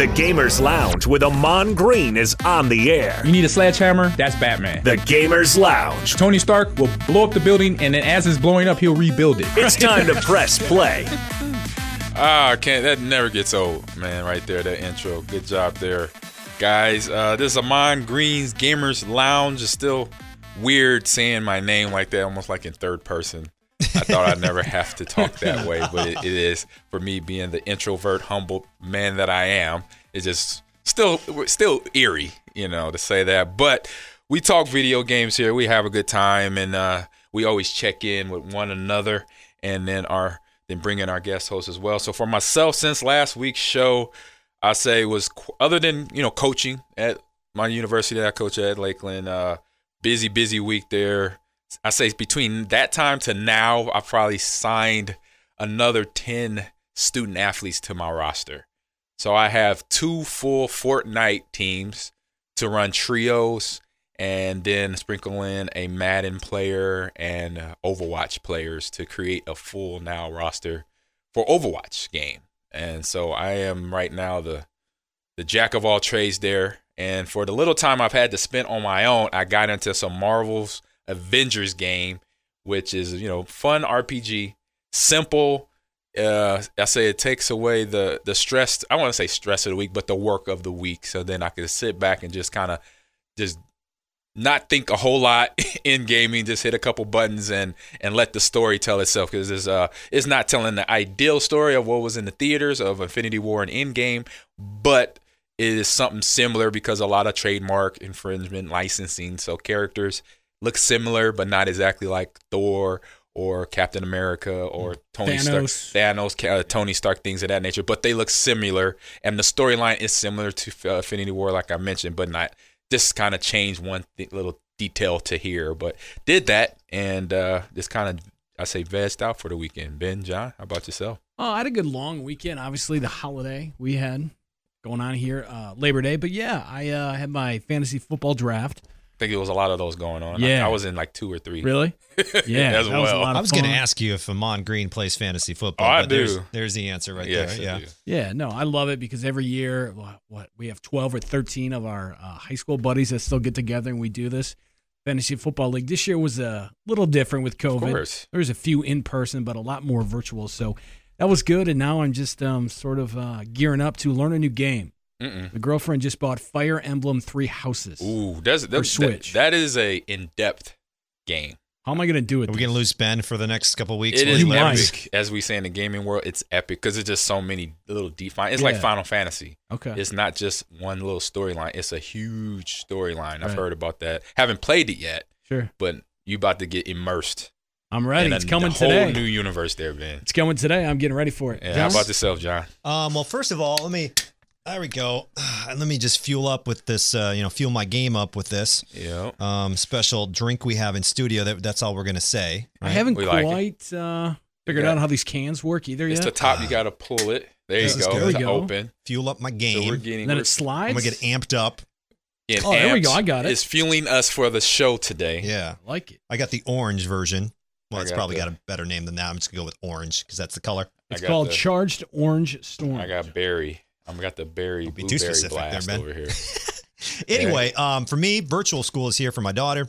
The Gamers Lounge with Amon Green is on the air. You need a sledgehammer? That's Batman. The Gamers Lounge. Tony Stark will blow up the building, and then as it's blowing up, he'll rebuild it. It's time to press play. Ah, can't that never gets old, man. Right there, that intro. Good job there, guys. Uh, this is Amon Green's Gamers Lounge. It's still weird saying my name like that, almost like in third person. I thought I'd never have to talk that way, but it, it is for me being the introvert, humble man that I am. It's just still still eerie, you know, to say that. But we talk video games here. We have a good time, and uh, we always check in with one another, and then our then bring in our guest host as well. So for myself, since last week's show, I say was other than you know coaching at my university that I coach at Lakeland. Uh, busy, busy week there I say between that time to now, I've probably signed another 10 student athletes to my roster. So I have two full Fortnite teams to run trios and then sprinkle in a Madden player and uh, Overwatch players to create a full now roster for Overwatch game. And so I am right now the the jack of all trades there. And for the little time I've had to spend on my own, I got into some Marvels Avengers game, which is you know fun RPG, simple. Uh, I say it takes away the the stress. I want to say stress of the week, but the work of the week. So then I can sit back and just kind of just not think a whole lot in gaming. Just hit a couple buttons and and let the story tell itself because it's uh it's not telling the ideal story of what was in the theaters of Infinity War and Endgame, but it is something similar because a lot of trademark infringement licensing. So characters look similar, but not exactly like Thor or Captain America or Tony Thanos. Stark, Thanos, uh, Tony Stark, things of that nature. But they look similar, and the storyline is similar to uh, Infinity War, like I mentioned, but not just kind of changed one th- little detail to here. But did that, and uh, just kind of I say vegged out for the weekend. Ben, John, how about yourself? Oh, I had a good long weekend. Obviously, the holiday we had going on here, uh, Labor Day. But yeah, I uh, had my fantasy football draft think it was a lot of those going on. Yeah. I, I was in like two or three. Really? Yeah, as well. I was going to ask you if Amon Green plays fantasy football. Oh, I do. There's, there's, the answer right yes, there. I yeah. Yeah, no, I love it because every year, what, we have 12 or 13 of our uh, high school buddies that still get together and we do this fantasy football league. This year was a little different with COVID. There was a few in person, but a lot more virtual. So that was good. And now I'm just um, sort of uh, gearing up to learn a new game. Mm-mm. The girlfriend just bought Fire Emblem Three Houses. Ooh, that's, that's Switch. That, that is a in depth game. How am I going to do it? Are we going to lose Ben for the next couple weeks? It is epic, as we say in the gaming world. It's epic because it's just so many little define. It's yeah. like Final Fantasy. Okay, it's not just one little storyline. It's a huge storyline. I've heard about that. Haven't played it yet. Sure, but you about to get immersed. I'm ready. A, it's coming today. A whole new universe there, Ben. It's coming today. I'm getting ready for it. Yeah, how about yourself, John? Um, well, first of all, let me there we go. And let me just fuel up with this, uh, you know, fuel my game up with this. Yeah. Um, special drink we have in studio. That, that's all we're gonna say. Right? I haven't we quite like uh, figured out how these cans work either it's yet. It's the top. You got to pull it. There you go. There we go. Open. Fuel up my game. So we're getting. And then it slides. I'm gonna get amped up. oh, there we go. I got it. It's fueling us for the show today. Yeah, I like it. I got the orange version. Well, it's probably the, got a better name than that. I'm just gonna go with orange because that's the color. It's called the, Charged Orange Storm. I got berry. I'm got the berry Don't be too specific blast there, over here. anyway, um, for me, virtual school is here for my daughter.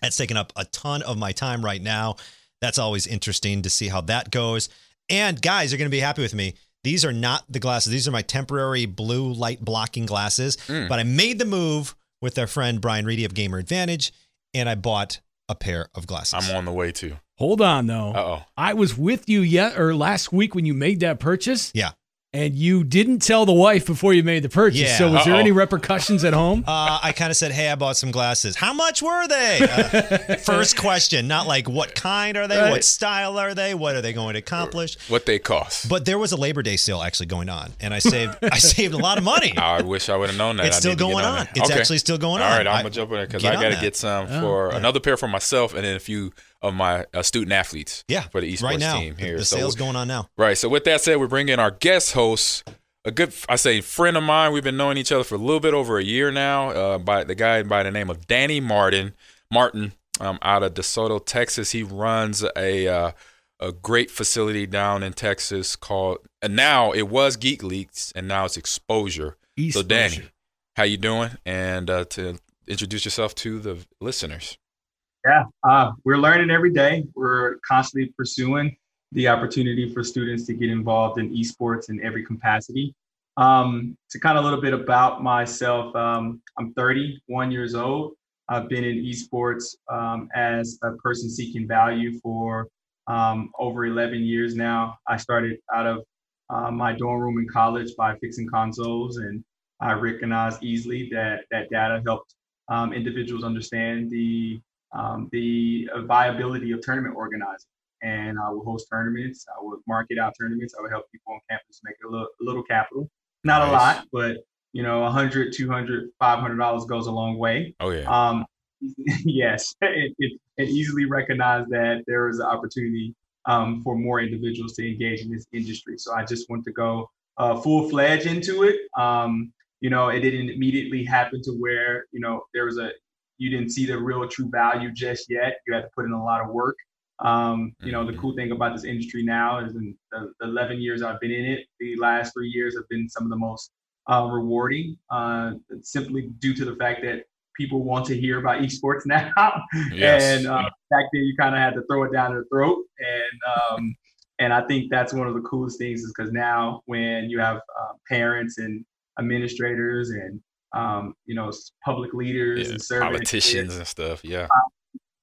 That's taking up a ton of my time right now. That's always interesting to see how that goes. And guys are going to be happy with me. These are not the glasses. These are my temporary blue light blocking glasses. Mm. But I made the move with our friend Brian Reedy of Gamer Advantage, and I bought a pair of glasses. I'm on the way too. Hold on though. oh. I was with you yet or last week when you made that purchase. Yeah. And you didn't tell the wife before you made the purchase. Yeah. So was Uh-oh. there any repercussions at home? Uh, I kind of said, "Hey, I bought some glasses. How much were they?" Uh, first question, not like what kind are they, right. what style are they, what are they going to accomplish, what they cost. But there was a Labor Day sale actually going on, and I saved I saved a lot of money. I wish I would have known that. It's still going on. on. It's okay. actually still going on. All right, I'm gonna jump in because I got to get some oh, for yeah. another pair for myself, and then a few of my uh, student athletes. Yeah, for the esports right now, team here. The, the so sale's going on now. Right. So with that said, we're bringing our guest host a good, I say, friend of mine. We've been knowing each other for a little bit over a year now. Uh, by the guy by the name of Danny Martin, Martin, um, out of DeSoto, Texas. He runs a uh, a great facility down in Texas called and now it was Geekleets and now it's Esposure. So Danny, how you doing? And uh, to introduce yourself to the listeners. Yeah, uh, we're learning every day. We're constantly pursuing the opportunity for students to get involved in esports in every capacity. Um, to kind of a little bit about myself, um, I'm 31 years old. I've been in esports um, as a person seeking value for um, over 11 years now. I started out of uh, my dorm room in college by fixing consoles, and I recognized easily that that data helped um, individuals understand the um, the viability of tournament organizing. And I would host tournaments. I would market out tournaments. I would help people on campus make a little, a little capital. Not nice. a lot, but you know, 100, 200, 500 dollars goes a long way. Oh yeah. Um, yes, it, it, it, easily recognized that there is an opportunity um, for more individuals to engage in this industry. So I just want to go uh, full fledged into it. Um, you know, it didn't immediately happen to where you know there was a you didn't see the real true value just yet. You had to put in a lot of work. Um, you know, the mm-hmm. cool thing about this industry now is in the, the 11 years I've been in it, the last three years have been some of the most uh, rewarding, uh, simply due to the fact that people want to hear about esports now. Yes. and uh, back then, you kind of had to throw it down their throat. And um, and I think that's one of the coolest things is because now when you have uh, parents and administrators and um, you know public leaders yeah, and politicians and stuff, yeah,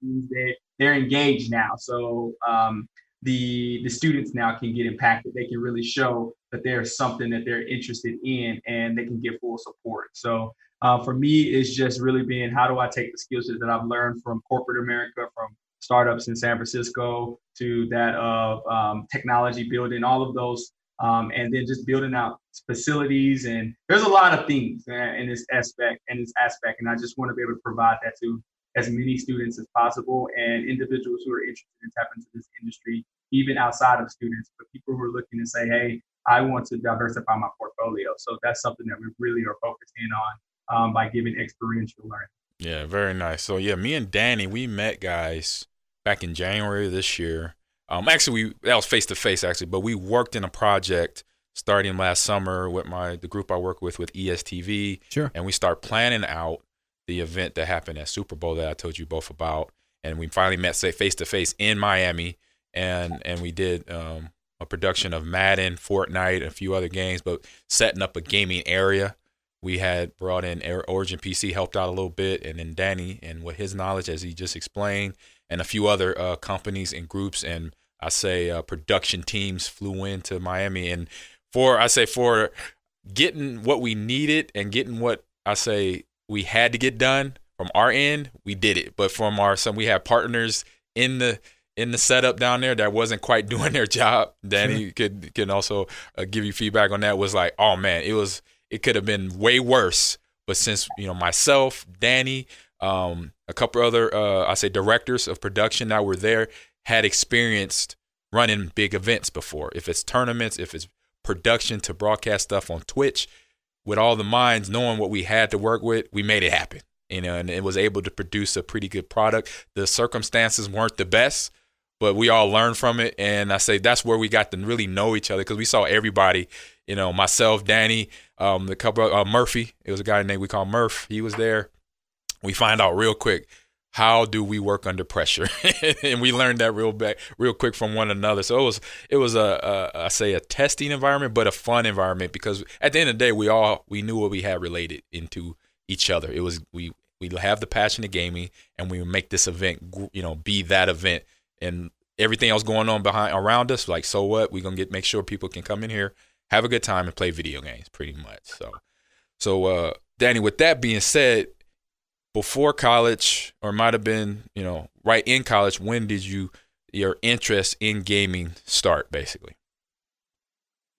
they they're engaged now. So um, the the students now can get impacted. They can really show that there's something that they're interested in, and they can get full support. So uh, for me, it's just really being how do I take the skills that I've learned from corporate America, from startups in San Francisco to that of um, technology building, all of those, um, and then just building out facilities. And there's a lot of things in this aspect and this aspect, and I just want to be able to provide that to as many students as possible and individuals who are interested in tapping into this industry, even outside of students, but people who are looking to say, hey, I want to diversify my portfolio. So that's something that we really are focusing on um, by giving experiential learning. Yeah, very nice. So yeah, me and Danny, we met guys back in January this year. Um, actually, we that was face to face actually, but we worked in a project starting last summer with my the group I work with with ESTV. Sure. And we start planning out the event that happened at Super Bowl that I told you both about, and we finally met say face to face in Miami, and and we did um, a production of Madden, Fortnite, and a few other games, but setting up a gaming area. We had brought in Origin PC, helped out a little bit, and then Danny, and with his knowledge, as he just explained, and a few other uh, companies and groups, and I say uh, production teams flew into Miami, and for I say for getting what we needed and getting what I say we had to get done from our end, we did it. But from our some we have partners in the in the setup down there that wasn't quite doing their job. Danny could can also uh, give you feedback on that. Was like, oh man, it was it could have been way worse. But since you know myself, Danny, um, a couple other uh, I say directors of production that were there had experienced running big events before. If it's tournaments, if it's production to broadcast stuff on Twitch, with all the minds knowing what we had to work with, we made it happen. You know, and it was able to produce a pretty good product. The circumstances weren't the best, but we all learned from it. And I say that's where we got to really know each other because we saw everybody. You know, myself, Danny, um, the couple, uh, Murphy. It was a guy named we call Murph. He was there. We find out real quick how do we work under pressure? And we learned that real back real quick from one another. So it was it was a, a I say a testing environment but a fun environment because at the end of the day we all we knew what we had related into each other. It was we we have the passion of gaming and we make this event you know be that event. And everything else going on behind around us like so what? We're gonna get make sure people can come in here have a good time and play video games pretty much. So so uh danny with that being said before college or might have been you know right in college when did you your interest in gaming start basically?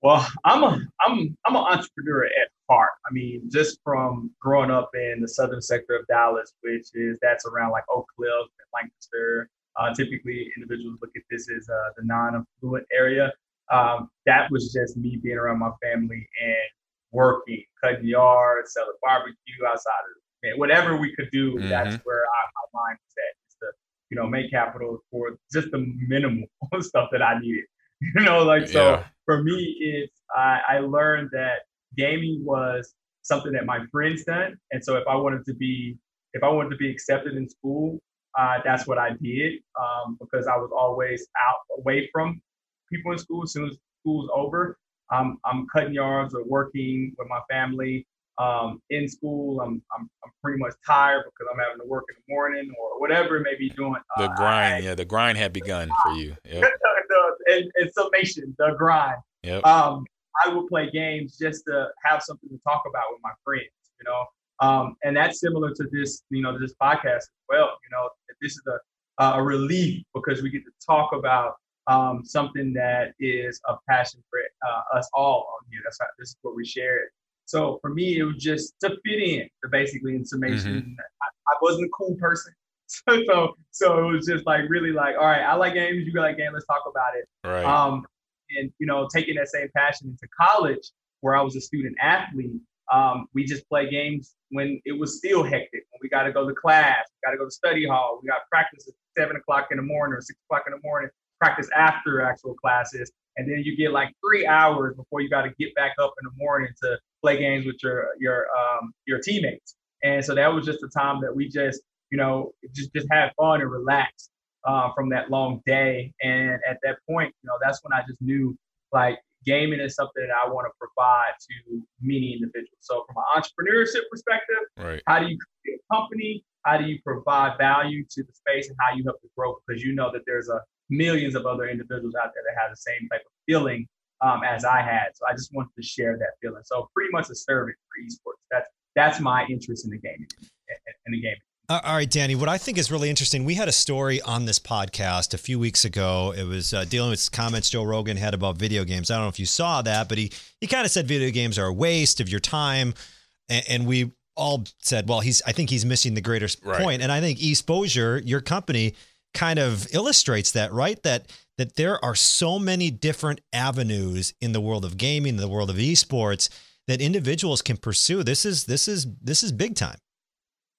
Well i'm a i'm i'm an entrepreneur at heart. I mean just from growing up in the southern sector of dallas which is that's around like oak cliff and lancaster. Uh, typically individuals look at this as uh, the non-affluent area. Um, that was just me being around my family and working cutting yards selling barbecue outside of whatever we could do, mm-hmm. that's where I, my mind was at. Is to, you know, make capital for just the minimal stuff that I needed. You know, like so yeah. for me, it's I, I learned that gaming was something that my friends done, and so if I wanted to be if I wanted to be accepted in school, uh, that's what I did um, because I was always out away from people in school. As soon as school's over, I'm I'm cutting yards or working with my family. Um, in school, I'm, I'm I'm pretty much tired because I'm having to work in the morning or whatever it may be doing. The uh, grind, I, yeah, the grind had begun for you. Yep. the, in, in summation, the grind. Yep. Um, I would play games just to have something to talk about with my friends. You know, um, and that's similar to this, you know, this podcast as well. You know, this is a, a relief because we get to talk about um, something that is a passion for uh, us all on here. That's how, this is what we share. So for me, it was just to fit in, to basically in summation. Mm-hmm. I, I, wasn't a cool person. So, so, so it was just like really like, all right, I like games, you like games, let's talk about it. Right. Um, and you know, taking that same passion into college, where I was a student athlete, um, we just play games when it was still hectic. When we got to go to class, we got to go to study hall, we got practice at seven o'clock in the morning or six o'clock in the morning, practice after actual classes, and then you get like three hours before you got to get back up in the morning to play games with your your um, your teammates. And so that was just a time that we just you know just just had fun and relaxed uh, from that long day. And at that point, you know, that's when I just knew like gaming is something that I want to provide to many individuals. So from an entrepreneurship perspective, right. how do you create a company? How do you provide value to the space and how you help it grow? Because you know that there's a millions of other individuals out there that have the same type of feeling um, as I had. So I just wanted to share that feeling. So pretty much a servant for esports. That's that's my interest in the gaming in the gaming. Uh, all right, Danny. What I think is really interesting, we had a story on this podcast a few weeks ago. It was uh, dealing with comments Joe Rogan had about video games. I don't know if you saw that, but he he kind of said video games are a waste of your time, and, and we all said, well, he's. I think he's missing the greater right. point. And I think Esposure, your company, kind of illustrates that, right? That that there are so many different avenues in the world of gaming, in the world of esports, that individuals can pursue. This is this is this is big time.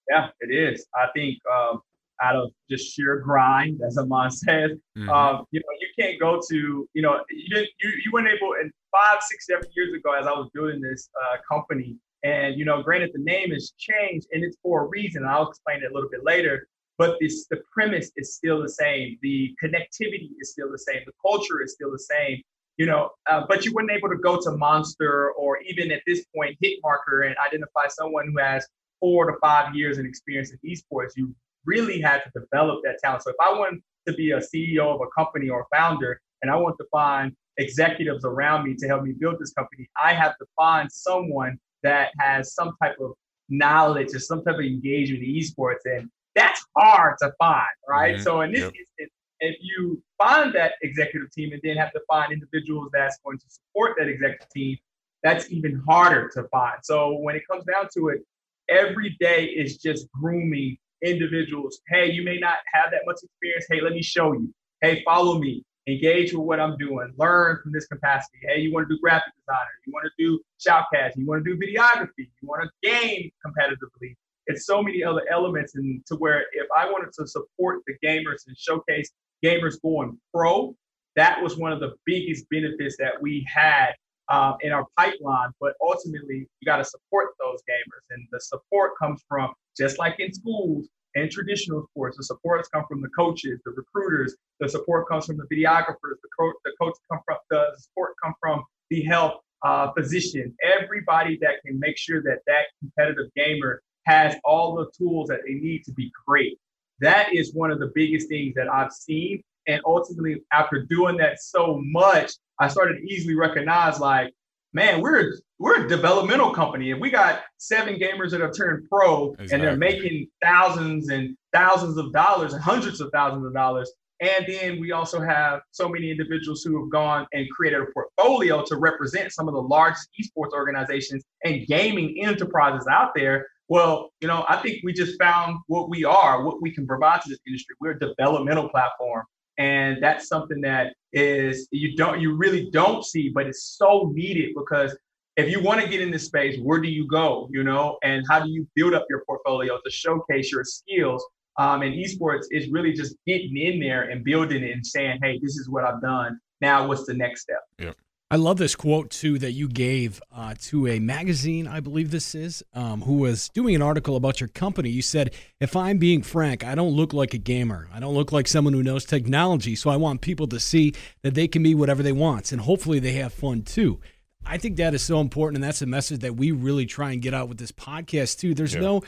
Yeah, it is. I think um, out of just sheer grind, as Amon says, mm-hmm. um, you know, you can't go to, you know, you didn't, you, you weren't able, in five, six, seven years ago, as I was building this uh, company, and you know, granted, the name has changed, and it's for a reason. I'll explain it a little bit later. But this, the premise is still the same. The connectivity is still the same. The culture is still the same you know, uh, but you weren't able to go to Monster or even at this point Hitmarker and identify someone who has four to five years in experience in esports, you really had to develop that talent. So if I wanted to be a CEO of a company or a founder and I want to find executives around me to help me build this company, I have to find someone that has some type of knowledge or some type of engagement in esports. And that's hard to find, right? Mm-hmm. So in this yep. instance, if you find that executive team and then have to find individuals that's going to support that executive team, that's even harder to find. So when it comes down to it, every day is just grooming individuals. Hey, you may not have that much experience. Hey, let me show you. Hey, follow me. Engage with what I'm doing. Learn from this capacity. Hey, you want to do graphic designer. You want to do shoutcasting. You want to do videography. You want to game competitively. It's so many other elements, and to where if I wanted to support the gamers and showcase gamers going pro, that was one of the biggest benefits that we had um, in our pipeline, but ultimately you got to support those gamers, and the support comes from just like in schools and traditional sports. The support come from the coaches, the recruiters. The support comes from the videographers. The coach, the coach come from the support come from the health uh, physician. Everybody that can make sure that that competitive gamer has all the tools that they need to be great. That is one of the biggest things that I've seen. And ultimately, after doing that so much, I started to easily recognize like, man, we're we're a developmental company. and we got seven gamers that have turned pro exactly. and they're making thousands and thousands of dollars and hundreds of thousands of dollars, and then we also have so many individuals who have gone and created a portfolio to represent some of the largest esports organizations and gaming enterprises out there. Well, you know, I think we just found what we are, what we can provide to this industry. We're a developmental platform and that's something that is you don't you really don't see but it's so needed because if you want to get in this space where do you go you know and how do you build up your portfolio to showcase your skills um, and esports is really just getting in there and building it and saying, hey, this is what I've done. Now, what's the next step? Yeah. I love this quote too that you gave uh, to a magazine, I believe this is, um, who was doing an article about your company. You said, "If I'm being frank, I don't look like a gamer. I don't look like someone who knows technology. So I want people to see that they can be whatever they want, and hopefully they have fun too." I think that is so important, and that's a message that we really try and get out with this podcast too. There's yeah. no,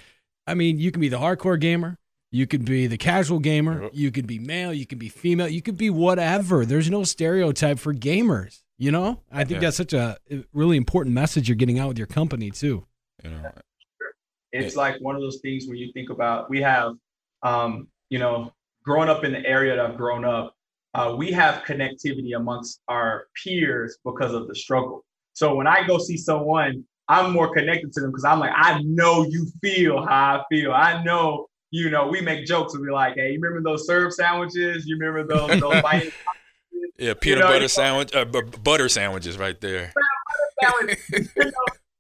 I mean, you can be the hardcore gamer, you could be the casual gamer, yep. you could be male, you could be female, you could be whatever. There's no stereotype for gamers. You know, I think yeah. that's such a really important message you're getting out with your company too. You know, it's like one of those things when you think about we have, um, you know, growing up in the area that I've grown up, uh, we have connectivity amongst our peers because of the struggle. So when I go see someone, I'm more connected to them because I'm like, I know you feel how I feel. I know, you know, we make jokes and be like, hey, you remember those serve sandwiches? You remember those those Yeah, peanut you know, butter sandwich, uh, b- butter sandwiches right there. you know,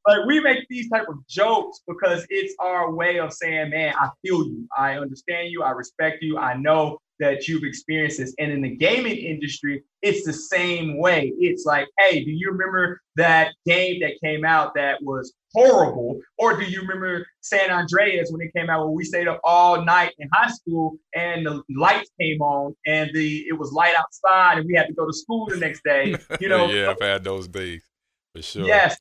like we make these type of jokes because it's our way of saying, man, I feel you, I understand you, I respect you, I know that you've experienced this. And in the gaming industry, it's the same way. It's like, hey, do you remember that game that came out that was horrible? Or do you remember San Andreas when it came out where we stayed up all night in high school and the lights came on and the it was light outside and we had to go to school the next day? You know, yeah, I've had those days for sure. Yes,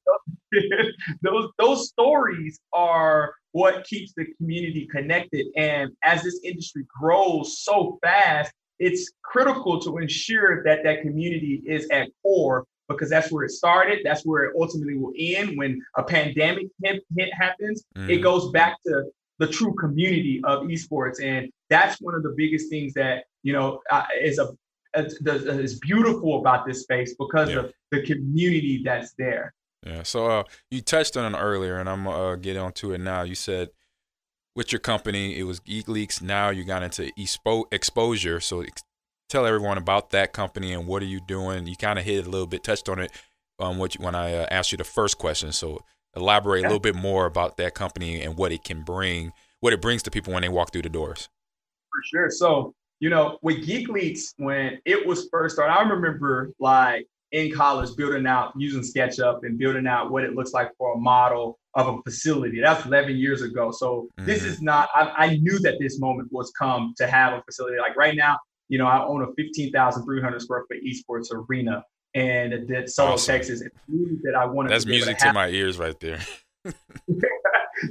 those those stories are what keeps the community connected. And as this industry grows so fast, it's critical to ensure that that community is at core because that's where it started. That's where it ultimately will end when a pandemic hit, hit happens. Mm. It goes back to the true community of esports, and that's one of the biggest things that you know uh, is a is beautiful about this space because yeah. of the community that's there. Yeah. So uh, you touched on it earlier, and I'm gonna uh, get onto it now. You said with your company, it was Geekleets. Now you got into expo- Esposure. So ex- tell everyone about that company and what are you doing. You kind of hit it a little bit, touched on it um, what you, when I uh, asked you the first question. So elaborate a little bit more about that company and what it can bring, what it brings to people when they walk through the doors. For sure. So you know, with Geekleets, when it was first started, I remember like in college building out using SketchUp and building out what it looks like for a model of a facility. That's 11 years ago. So mm-hmm. this is not, I, I, knew that this moment was come to have a facility. Like right now, you know, I own a 15,300 square foot esports arena and DeSoto, awesome. Texas. It's music that I wanted That's music to, to my ears right there.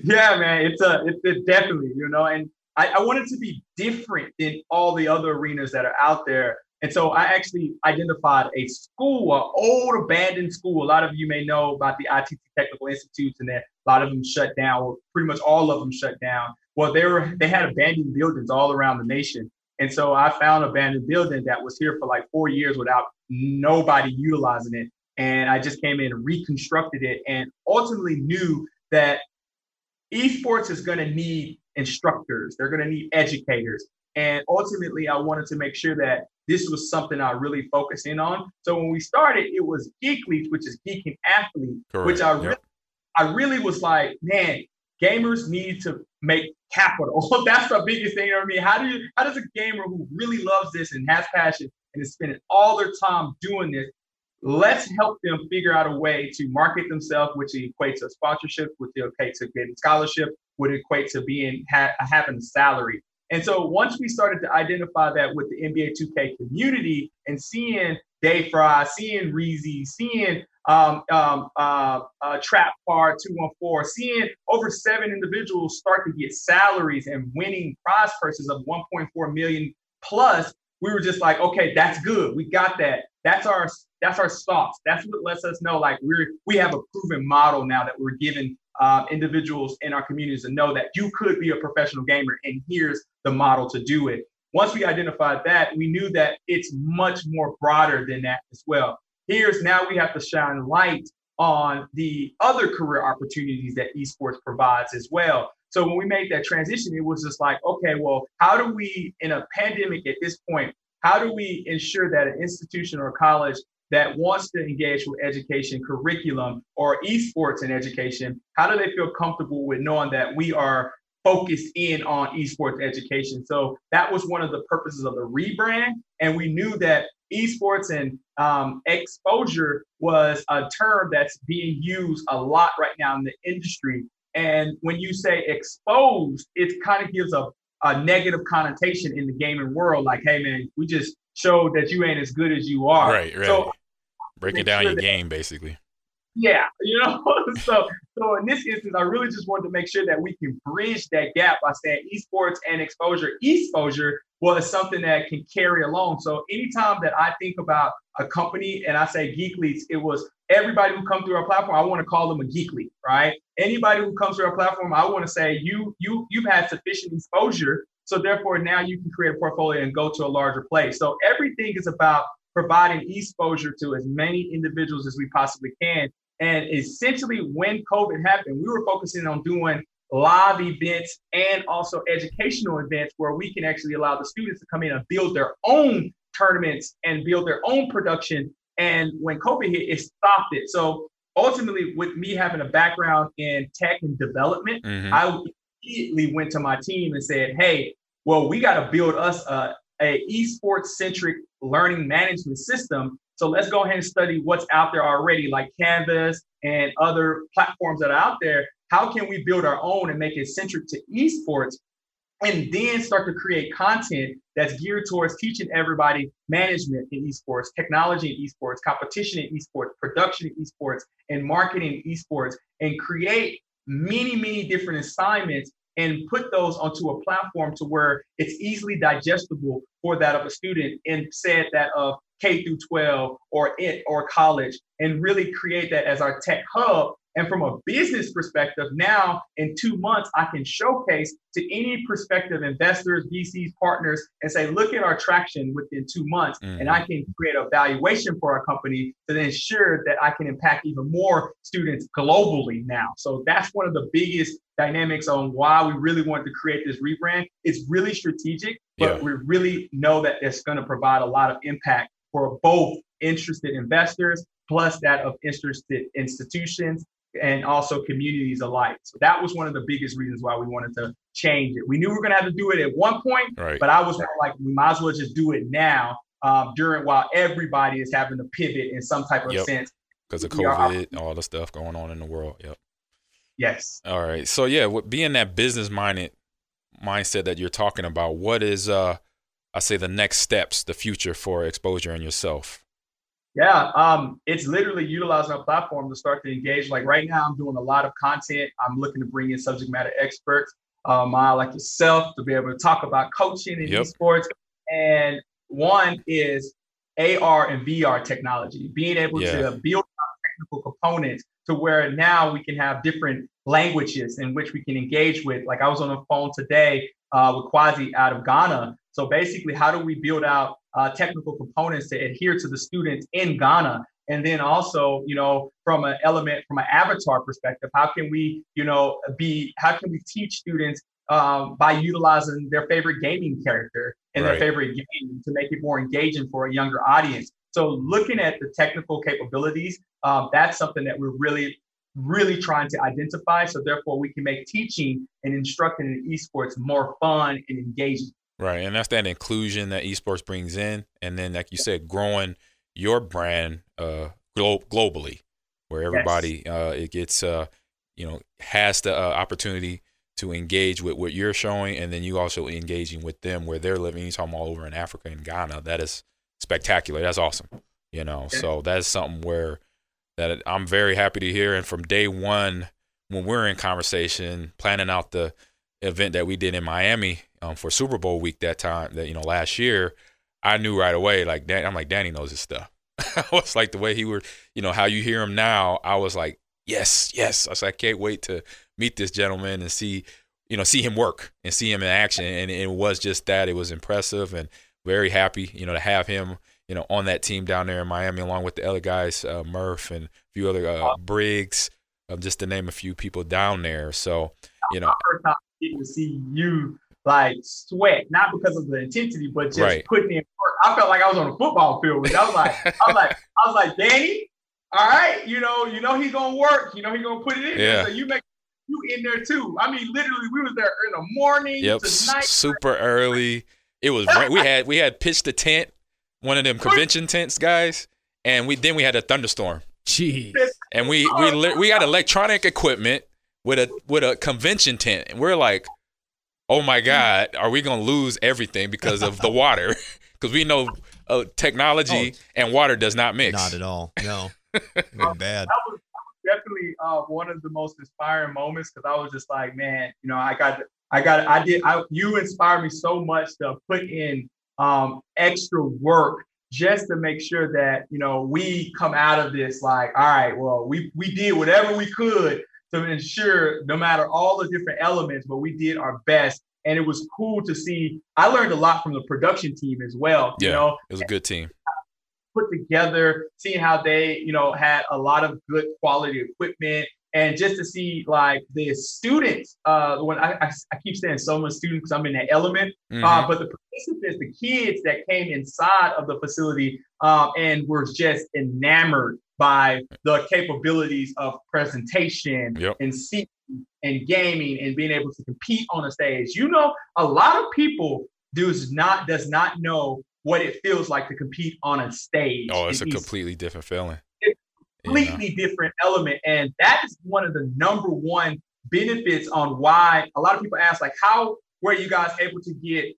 yeah, man. It's a, it's, it's definitely, you know, and I, I wanted to be different than all the other arenas that are out there and so I actually identified a school, an old abandoned school. A lot of you may know about the ITT Technical Institutes, and that a lot of them shut down, or pretty much all of them shut down. Well, they were they had abandoned buildings all around the nation, and so I found an abandoned building that was here for like four years without nobody utilizing it. And I just came in and reconstructed it, and ultimately knew that esports is going to need instructors. They're going to need educators. And ultimately, I wanted to make sure that this was something I really focused in on. So when we started, it was Geekleets, which is Geek and Athlete, Correct. which I yep. really, I really was like, man, gamers need to make capital. That's the biggest thing for me. How do you how does a gamer who really loves this and has passion and is spending all their time doing this, let's help them figure out a way to market themselves, which equates to sponsorship, which equates to getting scholarship, would equate to being ha- having a salary. And so once we started to identify that with the NBA 2K community and seeing Dave Fry, seeing Reezy, seeing um, um, uh, uh, Trap Card 214, seeing over seven individuals start to get salaries and winning prize purses of 1.4 million plus, we were just like, okay, that's good. We got that. That's our that's our stops. That's what lets us know like we're we have a proven model now that we're giving uh, individuals in our communities to know that you could be a professional gamer and here's the model to do it. Once we identified that, we knew that it's much more broader than that as well. Here's now we have to shine light on the other career opportunities that esports provides as well. So when we made that transition, it was just like, okay, well, how do we, in a pandemic at this point, how do we ensure that an institution or college that wants to engage with education curriculum or esports in education, how do they feel comfortable with knowing that we are focused in on esports education. So that was one of the purposes of the rebrand. And we knew that esports and um, exposure was a term that's being used a lot right now in the industry. And when you say exposed, it kind of gives a, a negative connotation in the gaming world. Like, hey, man, we just showed that you ain't as good as you are. Right, right. So, Breaking down sure your that, game, basically. Yeah, you know. so, so in this instance, I really just wanted to make sure that we can bridge that gap by saying esports and exposure. Exposure was something that can carry along. So anytime that I think about a company and I say Geekleets, it was everybody who come through our platform. I want to call them a Geekly, right? Anybody who comes through our platform, I want to say you you you've had sufficient exposure. So therefore, now you can create a portfolio and go to a larger place. So everything is about providing exposure to as many individuals as we possibly can. And essentially, when COVID happened, we were focusing on doing live events and also educational events where we can actually allow the students to come in and build their own tournaments and build their own production. And when COVID hit, it stopped it. So ultimately, with me having a background in tech and development, mm-hmm. I immediately went to my team and said, "Hey, well, we got to build us a, a esports centric learning management system. So let's go ahead and study what's out there already, like Canvas and other platforms that are out there. How can we build our own and make it centric to esports? And then start to create content that's geared towards teaching everybody management in esports, technology in esports, competition in esports, production in esports, and marketing in esports, and create many, many different assignments and put those onto a platform to where it's easily digestible for that of a student and said that of K through 12 or it or college and really create that as our tech hub and from a business perspective, now in two months, I can showcase to any prospective investors, VCs, partners, and say, look at our traction within two months. Mm-hmm. And I can create a valuation for our company to ensure that I can impact even more students globally now. So that's one of the biggest dynamics on why we really wanted to create this rebrand. It's really strategic, but yeah. we really know that it's going to provide a lot of impact for both interested investors plus that of interested institutions and also communities alike. So that was one of the biggest reasons why we wanted to change it. We knew we were going to have to do it at one point, right. but I was like, we might as well just do it now um, during while everybody is having to pivot in some type of yep. sense because of COVID, all the stuff going on in the world. Yep. Yes. All right. So yeah, with being that business minded mindset that you're talking about, what is uh I say the next steps, the future for Esposure and yourself? Yeah, um, it's literally utilizing our platform to start to engage. Like right now, I'm doing a lot of content. I'm looking to bring in subject matter experts, um, I like yourself, to be able to talk about coaching and yep. esports. And one is AR and VR technology, being able yeah. to build technical components to where now we can have different languages in which we can engage with. Like I was on the phone today uh, with Kwasi out of Ghana. So basically, how do we build out uh, technical components to adhere to the students in Ghana. And then also, you know, from an element, from an avatar perspective, how can we, you know, be, how can we teach students um, by utilizing their favorite gaming character and right. their favorite game to make it more engaging for a younger audience? So looking at the technical capabilities, um, that's something that we're really, really trying to identify. So therefore, we can make teaching and instructing in esports more fun and engaging. Right, and that's that inclusion that esports brings in, and then like you said, growing your brand uh, glo- globally, where everybody yes. uh, it gets uh, you know has the uh, opportunity to engage with what you're showing, and then you also engaging with them where they're living. You talking all over in Africa and Ghana. That is spectacular. That's awesome. You know, so that's something where that I'm very happy to hear. And from day one, when we're in conversation, planning out the event that we did in Miami um, for Super Bowl week that time that you know last year, I knew right away like Dan, I'm like Danny knows his stuff. I was like the way he were, you know, how you hear him now. I was like, yes, yes. I said I can't wait to meet this gentleman and see, you know, see him work and see him in action. And it was just that. It was impressive and very happy, you know, to have him, you know, on that team down there in Miami along with the other guys, uh, Murph and a few other uh, Briggs, um, just to name a few people down there. So, you know, getting to see you like sweat, not because of the intensity, but just right. putting in work. I felt like I was on a football field. I was like, I was like, I was like, Danny, all right, you know, you know he's gonna work, you know he's gonna put it in. Yeah. So you make you in there too. I mean, literally, we was there in the morning. Yep, super early. It was we had we had pitched a tent, one of them convention tents, guys, and we then we had a thunderstorm. Jeez. And we we we got electronic equipment with a with a convention tent, and we're like, oh my god, are we gonna lose everything because of the water? Because we know uh, technology oh, and water does not mix. Not at all. No, bad. That was, definitely uh, one of the most inspiring moments because I was just like, man, you know, I got, I got, I did, I, you inspired me so much to put in um, extra work just to make sure that you know we come out of this like, all right, well, we we did whatever we could to ensure no matter all the different elements, but we did our best. And it was cool to see. I learned a lot from the production team as well. Yeah, you know? it was a good team put together, seeing how they, you know, had a lot of good quality equipment. And just to see like the students, uh, when I, I, I keep saying so much students because I'm in that element, uh, mm-hmm. uh, but the participants, the kids that came inside of the facility um, and were just enamored by the capabilities of presentation yep. and seeing and gaming and being able to compete on a stage. You know, a lot of people does not does not know what it feels like to compete on a stage. Oh, it's a completely different feeling. Completely different element. And that is one of the number one benefits on why a lot of people ask, like, how were you guys able to get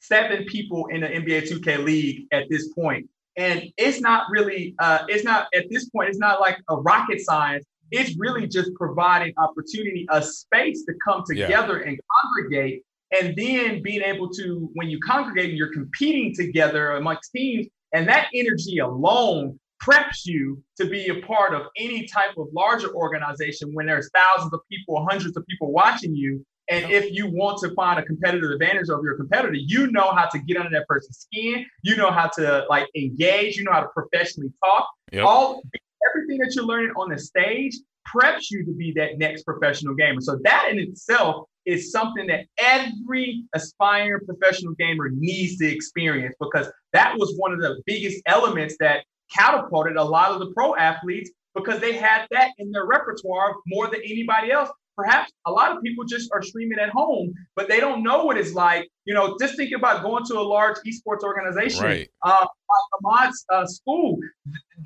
seven people in the NBA 2K league at this point? And it's not really, uh, it's not at this point, it's not like a rocket science. It's really just providing opportunity, a space to come together yeah. and congregate and then being able to when you congregate and you're competing together amongst teams and that energy alone preps you to be a part of any type of larger organization when there's thousands of people hundreds of people watching you and if you want to find a competitive advantage over your competitor you know how to get under that person's skin. You know how to like engage. You know how to professionally talk. Yep. all everything that you're learning on the stage preps you to be that next professional gamer. So that in itself is something that every aspiring professional gamer needs to experience because that was one of the biggest elements that catapulted a lot of the pro athletes because they had that in their repertoire more than anybody else. Perhaps a lot of people just are streaming at home, but they don't know what it's like. You know, just think about going to a large esports organization, right. uh, Amon's uh, school.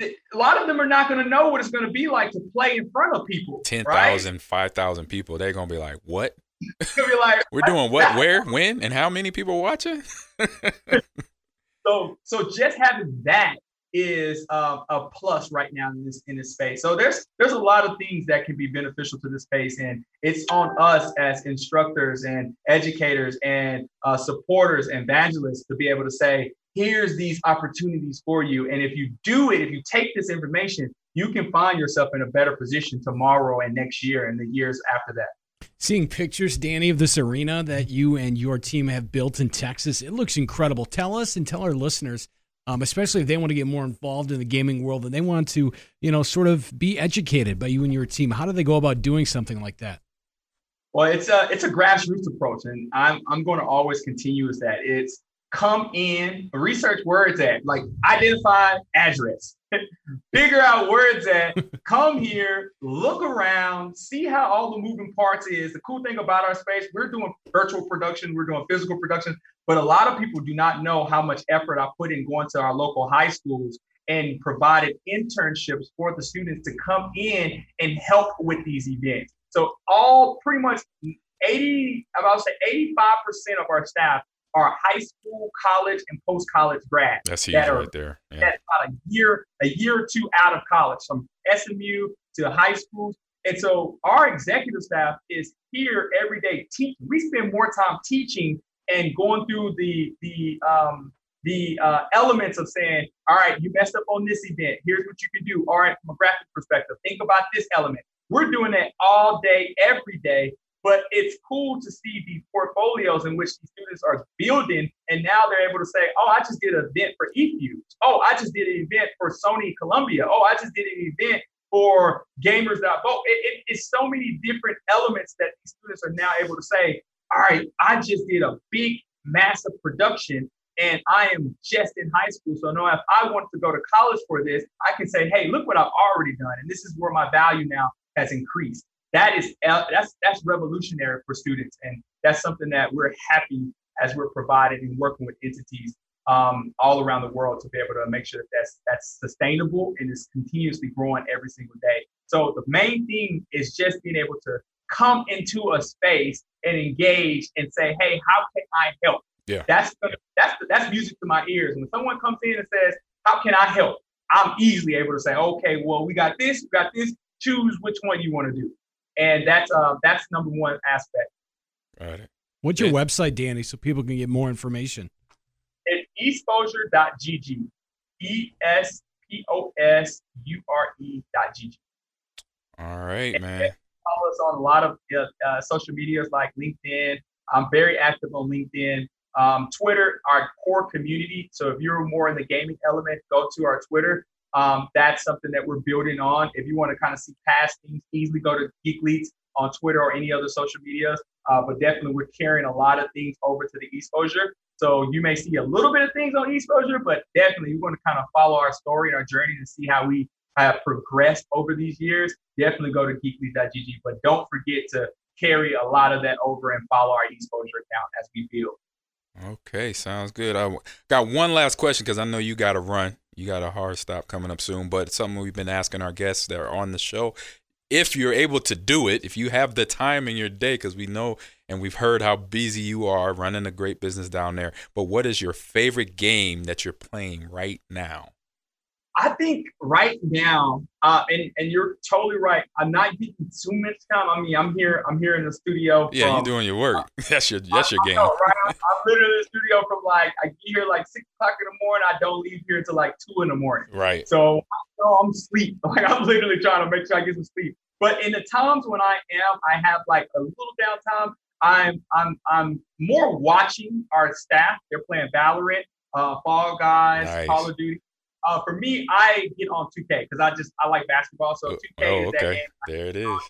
a lot of them are not going to know what it's going to be like to play in front of people. 10,000, right? 5,000 people. They're going to be like, what? be like, we're doing what, where, when, and how many people watching? so, so just having that is uh, a plus right now in this in this space. So there's there's a lot of things that can be beneficial to this space, and it's on us as instructors and educators and uh, supporters and evangelists to be able to say, here's these opportunities for you, and if you do it, if you take this information, you can find yourself in a better position tomorrow and next year and the years after that seeing pictures, Danny, of this arena that you and your team have built in Texas. It looks incredible. Tell us and tell our listeners, um, especially if they want to get more involved in the gaming world and they want to, you know, sort of be educated by you and your team. How do they go about doing something like that? Well, it's a it's a grassroots approach, and I'm I'm going to always continue with that. It's come in, research where it's at, like identify address, figure out where it's at, come here, look around, see how all the moving parts is. The cool thing about our space, we're doing virtual production, we're doing physical production, but a lot of people do not know how much effort I put in going to our local high schools and provided internships for the students to come in and help with these events. So all pretty much 80, about to say 85% of our staff are high school, college, and post college grads. That's huge that are, right there. Yeah. That's about a year, a year or two out of college, from SMU to high schools. And so our executive staff is here every day teaching. We spend more time teaching and going through the the um, the uh, elements of saying, all right, you messed up on this event. Here's what you can do. All right, from a graphic perspective, think about this element. We're doing that all day, every day, but it's cool to see these portfolios in which these students are building, and now they're able to say, "Oh, I just did an event for eFuse. Oh, I just did an event for Sony Columbia. Oh, I just did an event for Gamers That Vote." It, it, it's so many different elements that these students are now able to say, "All right, I just did a big, massive production." And I am just in high school. So now if I want to go to college for this, I can say, hey, look what I've already done. And this is where my value now has increased. That is that's that's revolutionary for students, and that's something that we're happy as we're providing and working with entities um, all around the world to be able to make sure that that's that's sustainable and is continuously growing every single day. So the main thing is just being able to come into a space and engage and say, "Hey, how can I help?" Yeah, that's that's that's music to my ears. When someone comes in and says, "How can I help?" I'm easily able to say, "Okay, well, we got this, we got this. Choose which one you want to do," and that's uh that's number one aspect. Got it. What's your yeah. website, Danny, so people can get more information? It's esposure.gg. E S P O S U R E dot G G. All right, and man. Follow us on a lot of uh, uh, social medias like LinkedIn. I'm very active on LinkedIn. Um, Twitter, our core community. So if you're more in the gaming element, go to our Twitter. Um, that's something that we're building on. If you want to kind of see past things, easily go to Geek on Twitter or any other social medias. Uh, but definitely, we're carrying a lot of things over to the Esposure. So you may see a little bit of things on Esposure, but definitely, you want to kind of follow our story and our journey to see how we have progressed over these years. Definitely go to geekleets.gg, but don't forget to carry a lot of that over and follow our Esposure account as we build. Okay, sounds good. I got one last question because I know you got to run. You got a hard stop coming up soon, but something we've been asking our guests that are on the show if you're able to do it, if you have the time in your day, because we know and we've heard how busy you are running a great business down there. But what is your favorite game that you're playing right now? I think right now, uh, and and you're totally right. I'm not getting too much time. I mean, I'm here. I'm here in the studio. Yeah, from, you're doing your work. Uh, that's your that's your I, game. I know, right? I'm, I'm, literally in the studio from like I get here like six o'clock in the morning. I don't leave here until like two in the morning. Right. So I know I'm sleep. Like I'm literally trying to make sure I get some sleep. But in the times when I am, I have like a little downtime. I'm I'm I'm more watching our staff. They're playing Valorant, uh, Fall Guys, nice. Call of Duty. Uh, for me, I get on 2K because I just I like basketball. So 2K oh, is okay. that game. There it is.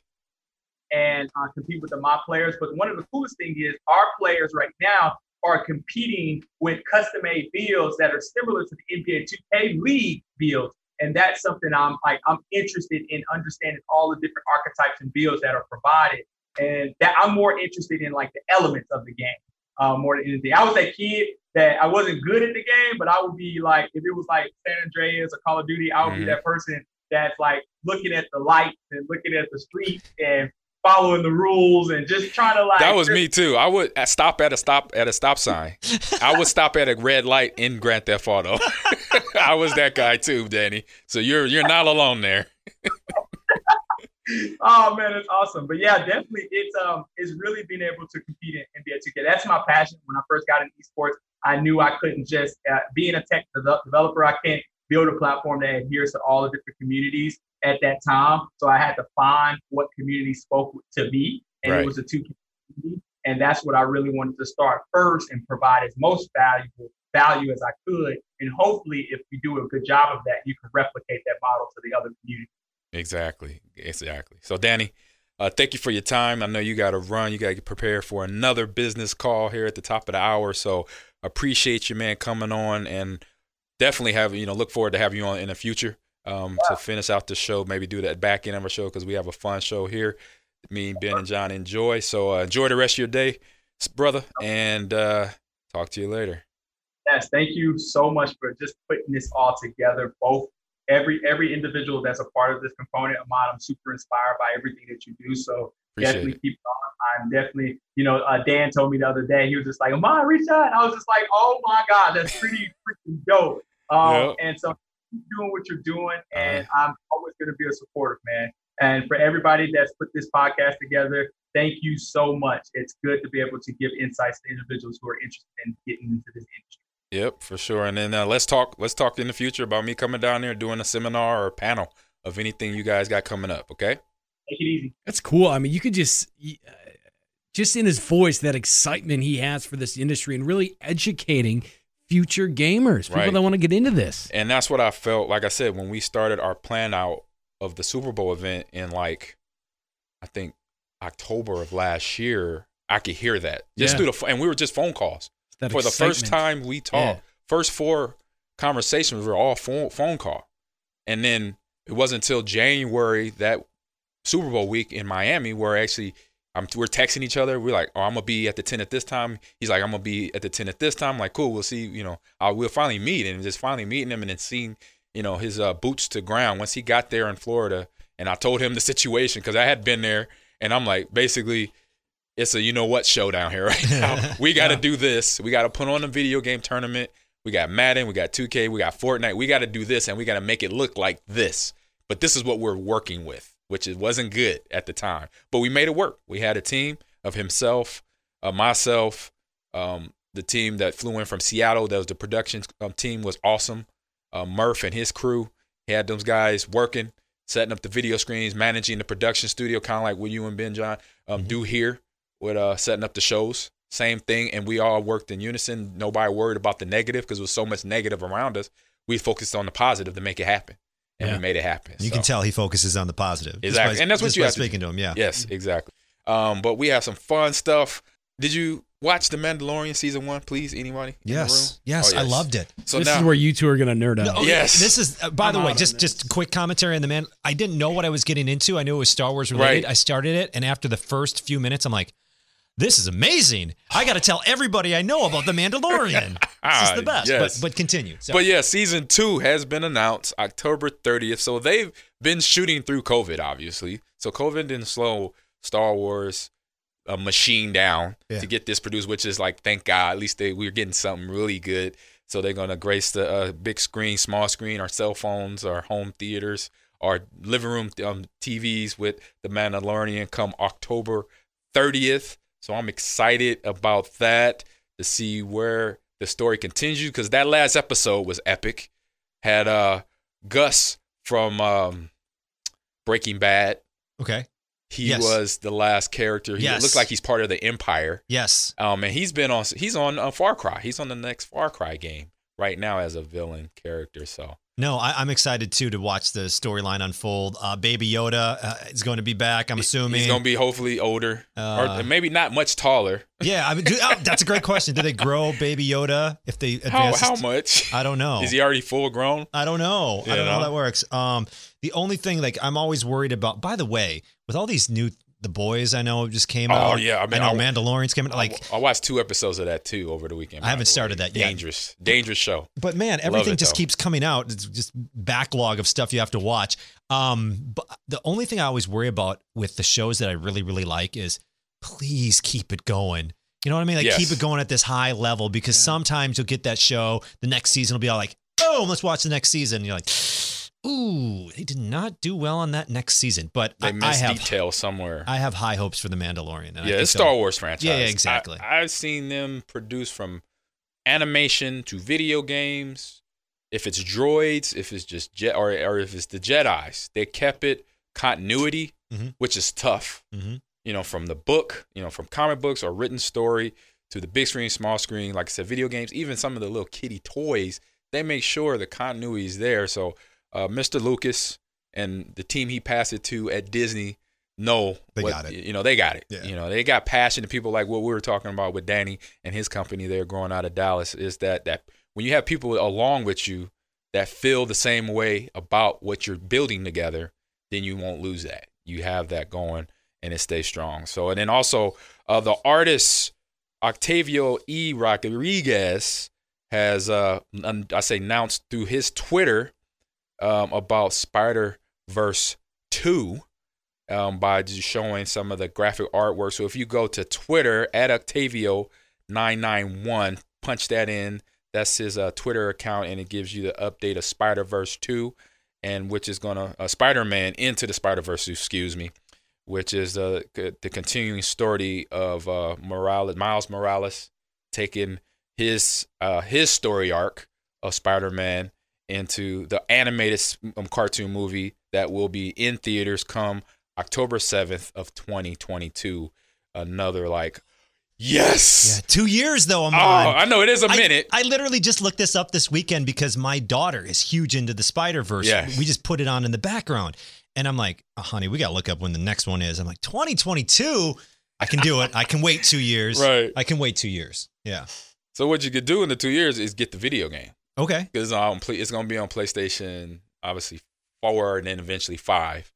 And uh, compete with the my players. But one of the coolest things is our players right now are competing with custom made builds that are similar to the NBA 2K League builds. And that's something I'm like I'm interested in understanding all the different archetypes and builds that are provided. And that I'm more interested in like the elements of the game uh, more than anything. I was that kid that I wasn't good at the game, but I would be like, if it was like San Andreas or Call of Duty, I would mm-hmm. be that person that's like looking at the lights and looking at the street and following the rules and just trying to like. That was me too. I would stop at a stop at a stop sign. I would stop at a red light in Grand Theft Auto. I was that guy too, Danny. So you're you're not alone there. oh man, it's awesome. But yeah, definitely, it's um, it's really being able to compete in NBA 2K. That's my passion. When I first got into esports, I knew I couldn't just uh, being a tech developer. I can't build a platform that adheres to all the different communities at that time. So I had to find what community spoke to me, and right. it was a 2K community. And that's what I really wanted to start first and provide as most valuable value as I could. And hopefully, if you do a good job of that, you can replicate that model to the other communities. Exactly. Exactly. So, Danny, uh, thank you for your time. I know you got to run. You got to get prepared for another business call here at the top of the hour. So, appreciate you, man, coming on, and definitely have you know look forward to having you on in the future um, yeah. to finish out the show. Maybe do that back end of our show because we have a fun show here. Me, Ben, and John enjoy. So, uh, enjoy the rest of your day, brother, and uh, talk to you later. Yes, thank you so much for just putting this all together, both every every individual that's a part of this component, Ahman, I'm super inspired by everything that you do. So Appreciate definitely it. keep on. I'm definitely, you know, uh, Dan told me the other day, he was just like, Ahman, reach out. And I was just like, oh my God, that's pretty freaking dope. Um, yep. And so keep doing what you're doing. And. I'm always going to be a supportive man. And for everybody that's put this podcast together, thank you so much. It's good to be able to give insights to individuals who are interested in getting into this industry. Yep, for sure. And then uh, let's talk. Let's talk in the future about me coming down there doing a seminar or a panel of anything you guys got coming up. Okay. Take it easy. That's cool. I mean, you could just, uh, just in his voice, that excitement he has for this industry and really educating future gamers, people right. that want to get into this. And that's what I felt. Like I said, when we started our plan out of the Super Bowl event in like, I think October of last year, I could hear that just yeah. through the and we were just phone calls that for excitement. the first time we talked. Yeah. First four conversations were all phone phone call, and then it wasn't until January that Super Bowl week in Miami, where actually I'm, we're texting each other. We're like, oh, I'm gonna be at the ten at this time. He's like, I'm gonna be at the ten at this time. I'm like, cool, we'll see. You know, I'll, we'll finally meet, and just finally meeting him, and then seeing, you know, his uh, boots to ground once he got there in Florida. And I told him the situation because I had been there, and I'm like, basically, it's a you know what show down here right now. we got to yeah. do this. We got to put on a video game tournament. We got Madden, we got 2K, we got Fortnite. We got to do this, and we got to make it look like this. But this is what we're working with, which it wasn't good at the time. But we made it work. We had a team of himself, uh, myself, um, the team that flew in from Seattle. That was the production um, team was awesome. Uh, Murph and his crew he had those guys working, setting up the video screens, managing the production studio, kind of like what you and Ben John um, mm-hmm. do here with uh, setting up the shows. Same thing, and we all worked in unison. Nobody worried about the negative because there was so much negative around us. We focused on the positive to make it happen, and yeah. we made it happen. You so. can tell he focuses on the positive. Exactly, by, and that's what you have speaking to, to him. Yeah. Yes, exactly. Um, but we have some fun stuff. Did you watch The Mandalorian season one, please? Anybody? Yes, yes, oh, yes, I loved it. So this now, is where you two are going to nerd out. No, yes, this is. Uh, by I'm the way, just just quick commentary on the man. I didn't know what I was getting into. I knew it was Star Wars related. Right. I started it, and after the first few minutes, I'm like, this is amazing. I got to tell everybody I know about The Mandalorian. this is the best. Yes. But, but continue. Sorry. But yeah, season two has been announced October 30th. So they've been shooting through COVID, obviously. So COVID didn't slow Star Wars a machine down yeah. to get this produced, which is like, thank God, at least they we're getting something really good. So they're gonna grace the uh, big screen, small screen, our cell phones, our home theaters, our living room um, TVs with The Mandalorian come October 30th. So I'm excited about that to see where the story continues because that last episode was epic. Had uh Gus from um, Breaking Bad. Okay. He yes. was the last character. He yes. looked like he's part of the Empire. Yes. Um, and he's been on. He's on a Far Cry. He's on the next Far Cry game right now as a villain character. So no, I, am excited too to watch the storyline unfold. Uh, Baby Yoda uh, is going to be back. I'm assuming he's going to be hopefully older, uh, or maybe not much taller. Yeah, I mean, do, oh, that's a great question. Do they grow Baby Yoda if they advance? How, how much? I don't know. Is he already full grown? I don't know. I don't know how that works. Um, the only thing like I'm always worried about. By the way, with all these new the Boys I know just came oh, out. Oh yeah, I mean, I know I, Mandalorian's coming. Like I watched two episodes of that too over the weekend. I haven't started that yet. Dangerous, dangerous show. But man, everything just though. keeps coming out. It's just backlog of stuff you have to watch. Um, but the only thing I always worry about with the shows that I really really like is please keep it going. You know what I mean? Like yes. keep it going at this high level because yeah. sometimes you'll get that show. The next season will be all like, boom, let's watch the next season. And you're like ooh, they did not do well on that next season. But they I, missed I have, detail somewhere. I have high hopes for the Mandalorian. yeah, it's Star Wars franchise. Yeah, exactly. I, I've seen them produce from animation to video games. If it's droids, if it's just jet, or or if it's the Jedi's, they kept it continuity, mm-hmm. which is tough. Mm-hmm. You know, from the book, you know, from comic books or written story to the big screen, small screen, like I said, video games, even some of the little kitty toys, they make sure the continuity is there. So uh, Mr. Lucas and the team he passed it to at Disney know they what, got it. You know, they got it. Yeah. You know, they got passionate people like what we were talking about with Danny and his company there growing out of Dallas is that that when you have people along with you that feel the same way about what you're building together, then you won't lose that. You have that going and it stays strong. So and then also uh, the artist Octavio E. Rodriguez has uh I say announced through his Twitter um, about Spider Verse 2 um, by just showing some of the graphic artwork. So if you go to Twitter at Octavio991, punch that in. That's his uh, Twitter account, and it gives you the update of Spider Verse 2, and which is gonna uh, Spider Man into the Spider Verse, excuse me, which is uh, the continuing story of uh, Morales, Miles Morales, taking his uh, his story arc of Spider Man into the animated um, cartoon movie that will be in theaters come October 7th of 2022. Another like Yes. Yeah, two years though. I'm oh, on. I know it is a minute. I, literally just looked this up this weekend because my daughter is huge into the Spider Verse. Yeah. We just put it on in the background, and I'm like, oh, honey, we gotta look up when the next one is. I'm like, 2022. I can do it. I can wait two years. Right. I can wait two years. Yeah. So what you could do in the two years is get the video game. Okay. Because um, it's going to be on PlayStation, obviously four, and then eventually five.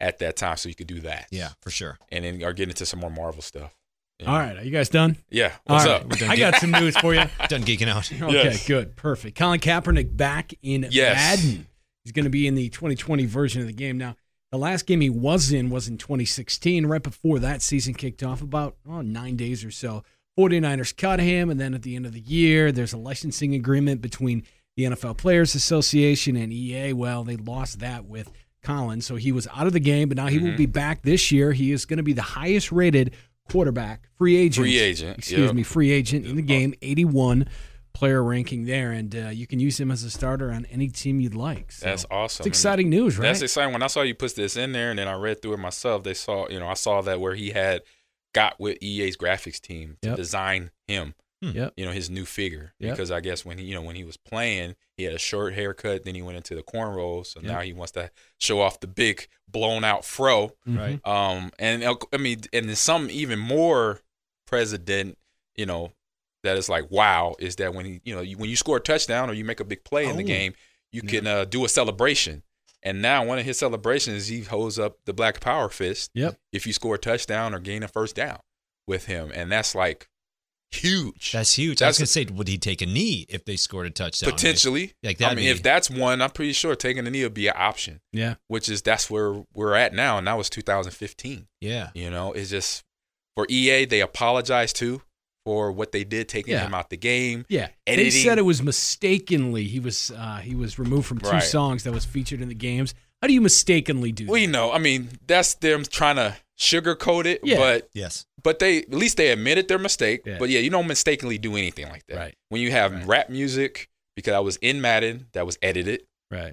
at that time, so you could do that. Yeah, for sure. And then are getting into some more Marvel stuff. Yeah. All right, are you guys done? Yeah. What's All up? I got some news for you. done geeking out. Okay, yes. good, perfect. Colin Kaepernick back in yes. Madden. He's going to be in the 2020 version of the game now. The last game he was in was in 2016, right before that season kicked off, about oh, nine days or so. 49ers cut him, and then at the end of the year, there's a licensing agreement between the NFL Players Association and EA. Well, they lost that with Collins. so he was out of the game, but now he mm-hmm. will be back this year. He is going to be the highest rated quarterback, free agent. Free agent. Excuse yep. me, free agent in the game, 81 player ranking there, and uh, you can use him as a starter on any team you'd like. So that's awesome. It's exciting news, right? That's exciting. When I saw you put this in there, and then I read through it myself, they saw, you know, I saw that where he had got with EA's graphics team to yep. design him. Hmm. Yep. You know his new figure yep. because I guess when he you know when he was playing he had a short haircut then he went into the cornrows so yep. now he wants to show off the big blown out fro right um and I mean and there's some even more president you know that is like wow is that when he you know when you score a touchdown or you make a big play oh. in the oh. game you yeah. can uh, do a celebration and now one of his celebrations he holds up the black power fist yep. if you score a touchdown or gain a first down with him. And that's like huge. That's huge. That's, I was gonna say would he take a knee if they scored a touchdown? Potentially. Like that I mean be... if that's one I'm pretty sure taking a knee would be an option. Yeah. Which is that's where we're at now and that was 2015 yeah. You know it's just for EA they apologize too for what they did, taking yeah. him out the game. Yeah, editing. they said it was mistakenly he was uh, he was removed from two right. songs that was featured in the games. How do you mistakenly do? Well, you know, I mean, that's them trying to sugarcoat it. Yeah. But yes, but they at least they admitted their mistake. Yeah. But yeah, you don't mistakenly do anything like that. Right. When you have right. rap music, because I was in Madden, that was edited. Right.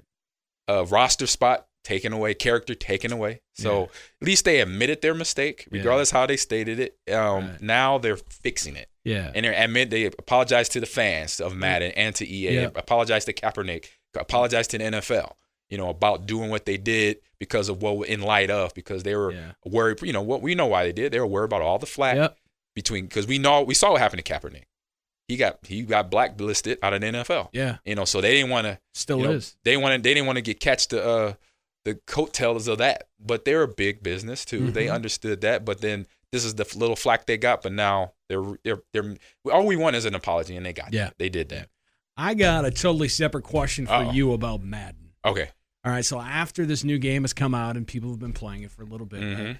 A roster spot taken away, character taken away. So yeah. at least they admitted their mistake, regardless yeah. how they stated it. Um, right. Now they're fixing it. Yeah, and they admit they apologize to the fans of Madden and to EA. Yeah. Apologize to Kaepernick. Apologize to the NFL. You know about doing what they did because of what in light of because they were worried. You know what we know why they did. They were worried about all the flack yep. between because we know we saw what happened to Kaepernick he got he got blacklisted out of the NFL. Yeah, you know, so they didn't want to. Still you know, is. They wanted. They didn't want to get catch the uh, the coattails of that. But they're a big business too. Mm-hmm. They understood that. But then this is the little flack they got. But now they're they're they're all we want is an apology, and they got yeah that. they did that. I got a totally separate question for Uh-oh. you about Madden. Okay. All right. So after this new game has come out and people have been playing it for a little bit, mm-hmm.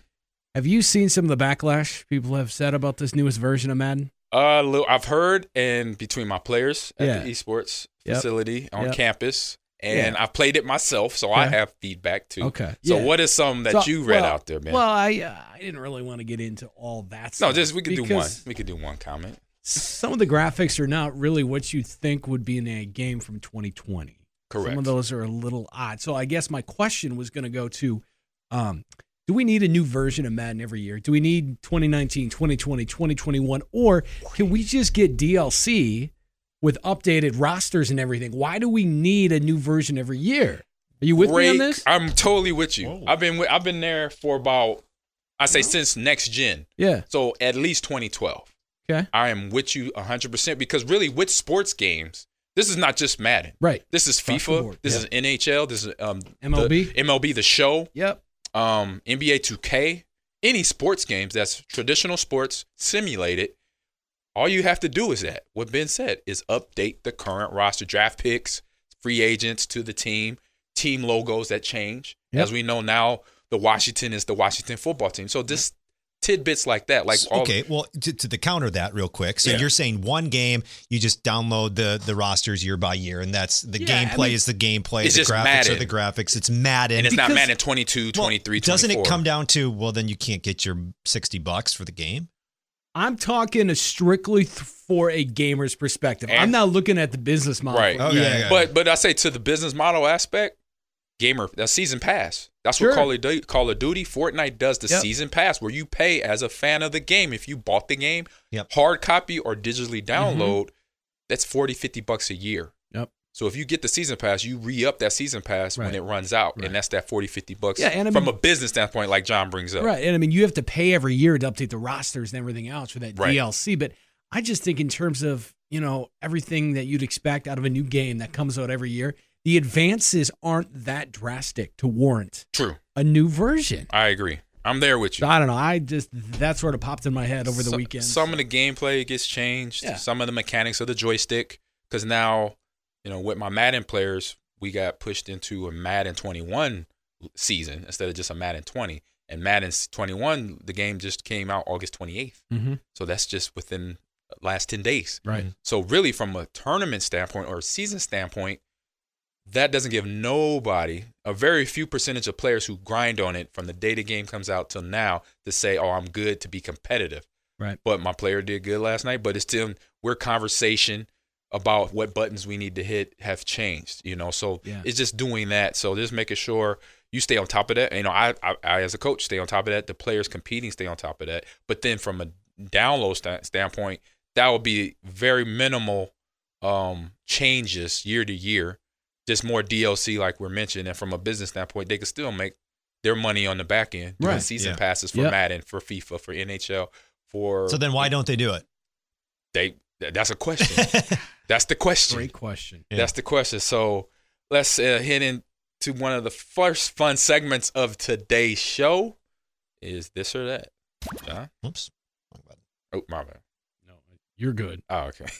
have you seen some of the backlash people have said about this newest version of Madden? Uh, I've heard, and between my players at yeah. the esports yep. facility on yep. campus, and yeah. I've played it myself, so I have feedback too. Okay. So yeah. what is some that so, you read well, out there, man? Well, I uh, I didn't really want to get into all that. No, just we could do one. We could do one comment. Some of the graphics are not really what you think would be in a game from 2020. Correct. Some of those are a little odd. So I guess my question was going to go to um, do we need a new version of Madden every year? Do we need 2019, 2020, 2021 or can we just get DLC with updated rosters and everything. Why do we need a new version every year? Are you with Great. me on this? I'm totally with you. Whoa. I've been with, I've been there for about I say since next gen. Yeah. So at least 2012. Okay. I am with you 100% because really with sports games, this is not just Madden. Right. This is FIFA. This yep. is NHL. This is um, MLB. The, MLB the show. Yep. Um, NBA 2K. Any sports games that's traditional sports simulated all you have to do is that. What Ben said is update the current roster, draft picks, free agents to the team, team logos that change. Yep. As we know now, the Washington is the Washington football team. So just tidbits like that, like okay. well, to, to, the counter that real quick. So yeah. you're saying one game, you just download the the rosters year by year, and that's the yeah, gameplay I mean, is the gameplay. the graphics Madden. are the graphics. It's Madden, and it's because, not Madden 22, 23, well, Doesn't it come down to well, then you can't get your sixty bucks for the game? I'm talking strictly th- for a gamer's perspective. And, I'm not looking at the business model. Right. Okay, yeah. yeah. But but I say to the business model aspect, gamer, that season pass. That's sure. what Call of, Duty, Call of Duty, Fortnite does the yep. season pass, where you pay as a fan of the game. If you bought the game, yep. hard copy or digitally download, mm-hmm. that's 40, 50 bucks a year. So if you get the season pass, you re-up that season pass right. when it runs out, right. and that's that 40, 50 bucks yeah, and I mean, from a business standpoint, like John brings up. Right, and I mean you have to pay every year to update the rosters and everything else for that right. DLC. But I just think in terms of you know everything that you'd expect out of a new game that comes out every year, the advances aren't that drastic to warrant True. a new version. I agree. I'm there with you. I don't know. I just that sort of popped in my head over the some, weekend. Some of the gameplay gets changed. Yeah. Some of the mechanics of the joystick, because now, you know, with my Madden players, we got pushed into a Madden 21 season instead of just a Madden 20. And Madden 21, the game just came out August 28th. mm-hmm. So that's just within the last 10 days. Right. So really, from a tournament standpoint or a season standpoint, that doesn't give nobody a very few percentage of players who grind on it from the day the game comes out till now to say, "Oh, I'm good to be competitive." Right. But my player did good last night. But it's still we're conversation about what buttons we need to hit have changed. You know, so Yeah. it's just doing that. So just making sure you stay on top of that. You know, I, I, I as a coach stay on top of that. The players competing stay on top of that. But then from a download sta- standpoint, that would be very minimal um, changes year to year. Just more DLC, like we're mentioning, and from a business standpoint, they could still make their money on the back end. doing Right. Season Yeah. passes for Yep. Madden, for FIFA, for NHL, for So then why don't they do it? they? That's a question. That's the question. Great question. Yeah. That's the question. So let's uh, hit into one of the first fun segments of today's show. Is this or that? John? Whoops. Oh, my bad. No, you're good. Oh, okay.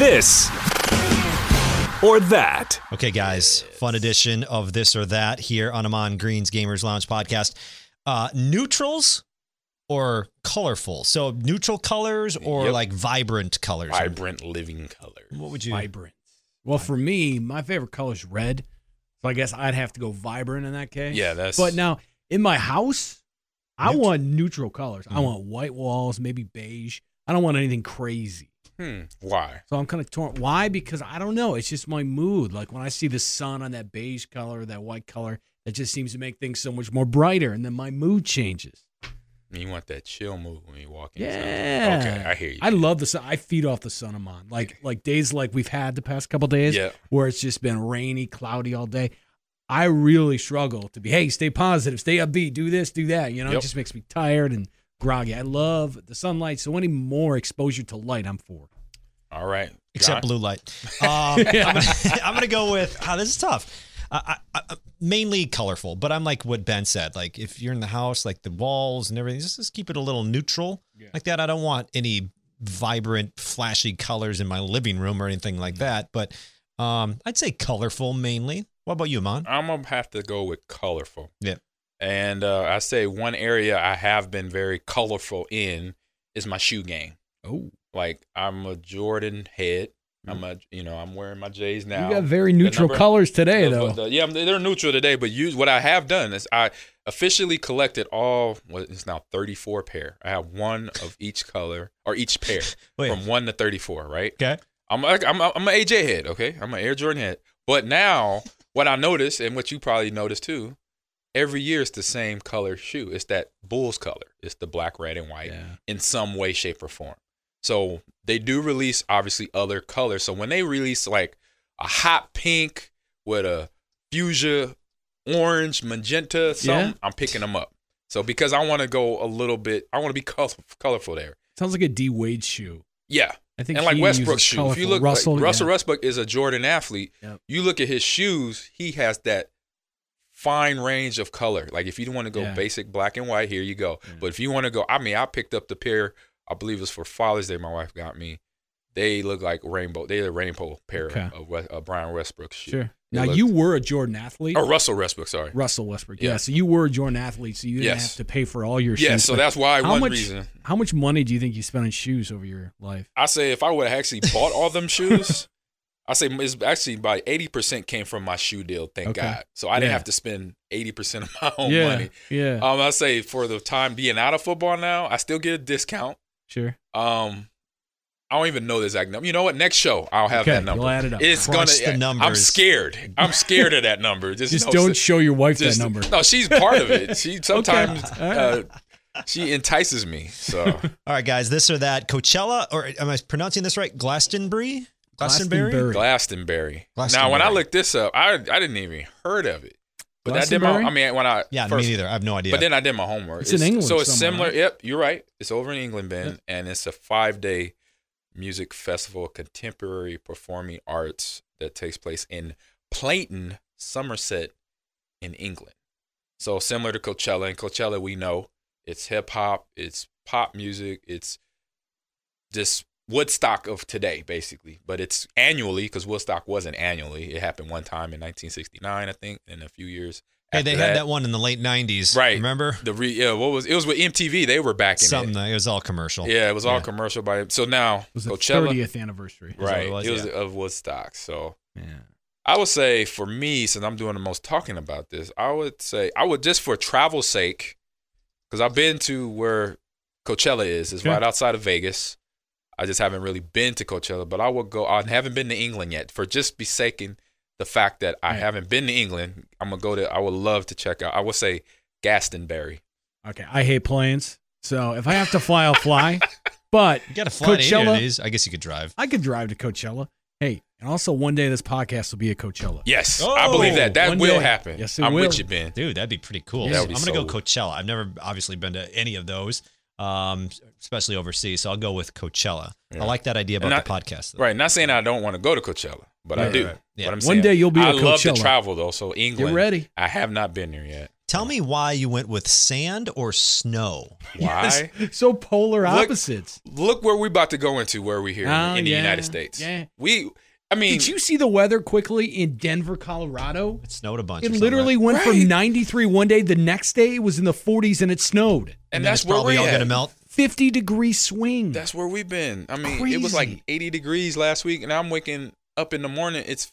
This or that. Okay, guys, fun edition of this or that here on Ahman Green's Gamers Lounge podcast. Uh, neutrals or colorful? So neutral colors or Yep. like vibrant colors? Vibrant living color. What would you? Vibrant. Well, for me, my favorite color is red. So I guess I'd have to go vibrant in that case. Yeah, that's. But now in my house, I want neutral colors. I Mhm. want white walls, maybe beige. I don't want anything crazy. hmm, why? So I'm kind of torn. Why? Because I don't know. It's just my mood. Like when I see the sun on that beige color, that white color, that just seems to make things so much more brighter, and then my mood changes. You want that chill mood when you walk in. Yeah. Okay, I hear you. I love the sun. I feed off the sun I'm on. Like like days like we've had the past couple days, Yeah. where it's just been rainy, cloudy all day. I really struggle to be, hey, stay positive, stay upbeat, do this, do that. You know, Yep. it just makes me tired and groggy. I love the sunlight. So any more exposure to light, I'm for. All right. Except John? blue light. Um, I'm, gonna, I'm gonna go with. Oh, this is tough. I, I, I, mainly colorful, but I'm like what Ben said. Like if you're in the house, like the walls and everything, just, just keep it a little neutral like that. I don't want any vibrant, flashy colors in my living room or anything like that. But um, I'd say colorful mainly. What about you, Mon? I'm gonna have to go with colorful. Yeah. And uh, I say one area I have been very colorful in is my shoe game. Oh, Like I'm a Jordan head. I'm mm. a you know I'm wearing my J's now. you got very neutral number- colors today, The- though. the- yeah, they're neutral today. But use what I have done is I officially collected all. What it's now 34 pair. I have one of each color or each pair from one to 34. Right. Okay. I'm I'm I'm an AJ head, okay? I'm an Air Jordan head. But now what I noticed and what you probably noticed too, every year it's the same color shoe. It's that Bulls color. It's the black, red, and white Yeah. in some way, shape, or form. So they do release obviously other colors. So when they release like a hot pink with a fuchsia, orange, magenta, something, Yeah. I'm picking them up. So because I want to go a little bit, I want to be color, colorful there. Sounds like a D Wade shoe. Yeah, I think and like he Westbrook uses shoes. If you look, Russell, like, Russell yeah. Westbrook is a Jordan athlete. Yep. You look at his shoes; he has that fine range of color. Like if you want to go Yeah. basic black and white, here you go. Yeah. But if you want to go, I mean, I picked up the pair. I believe it was for Father's Day. My wife got me. They look like rainbow. They're a rainbow pair Okay. of West, uh, Brian Westbrook shoes. Sure. They Now you were a Jordan athlete. Oh, Russell Westbrook. Sorry. Russell Westbrook. Yeah. Yeah. So you were a Jordan athlete, so you didn't Yes. have to pay for all your shoes. Yeah. So that's why how one much- reason. how much money do you think you spent on shoes over your life? I say if I would have actually bought all them shoes, I say it's actually about eighty percent came from my shoe deal. Thank Okay. God. So I didn't have to spend eighty percent of my own yeah. money. Yeah. Um, I say for the time being out of football now, I still get a discount. Sure. Um, I don't even know the exact number. You know what? Next show I'll have Okay, that number. you'll add it up. It's Crunch gonna. the I'm scared. I'm scared of that number. Just, Just no, don't show your wife just- that number. No, she's part of it. She sometimes All right. uh, she entices me. So All right, guys, this or that. Coachella, or am I pronouncing this right? Glastonbury? Glastonbury? Glastonbury. Glastonbury. Glastonbury. Now, when I looked this up, I I didn't even heard of it. But I did my. Glastonbury? I mean, when I Yeah, first, me neither. I have no idea. But then I did my homework. It's in England so it's somewhere, similar. right? Yep, you're right. It's over in England, Ben, and it's a five day music festival, contemporary performing arts that takes place in Clayton, Somerset in England. So similar to Coachella. And Coachella, we know it's hip hop, it's pop music, it's just Woodstock of today, basically. But it's annually because Woodstock wasn't annually. It happened one time in 1969, I think, and a few years. Hey, they had that one in the late '90s, right? Remember the re? Yeah, what was it? Was with MTV? They were back in it. something. It, it was all commercial. Yeah, it was all yeah. commercial. By so now it was Coachella, the 30th anniversary, right? It was, it was yeah. of Woodstock. So yeah. I would say for me, since I'm doing the most talking about this, I would say I would just for travel sake, because I've been to where Coachella is. It's right outside of Vegas. I just haven't really been to Coachella, but I will go. I haven't been to England yet. For just be saking the fact that I haven't been to England, I'm gonna go to. I would love to check out. I will say Glastonbury. Okay, I hate planes, so if I have to fly, I'll fly. But you got to fly Coachella, to these. I guess you could drive. I could drive to Coachella. Hey, and also one day this podcast will be at Coachella. Yes, oh, I believe that. That will day. happen. Yes, it I'm will. with you, Ben. Dude, that'd be pretty cool. Yeah, I'm gonna so go Coachella. I've never obviously been to any of those um, especially overseas. So I'll go with Coachella. Yeah. I like that idea about not, the podcast. Though. Right. Not saying I don't want to go to Coachella, but right, I do. Right. Yeah. One saying, day you'll be. I love to travel though. So England. Get ready. I have not been there yet. Tell me why you went with sand or snow. Why? Yes, so polar opposites. Look, look, where we're about to go into. Where we here in, in the United States. Yeah. We I mean, did you see the weather quickly in Denver, Colorado? It snowed a bunch. It literally went right. from 93 one day. The next day it was in the 40s and it snowed. And, and that's where we're all going to melt. 50 degree swing. That's where we've been. I mean, Crazy. it was like 80 degrees last week, and I'm waking up in the morning. It's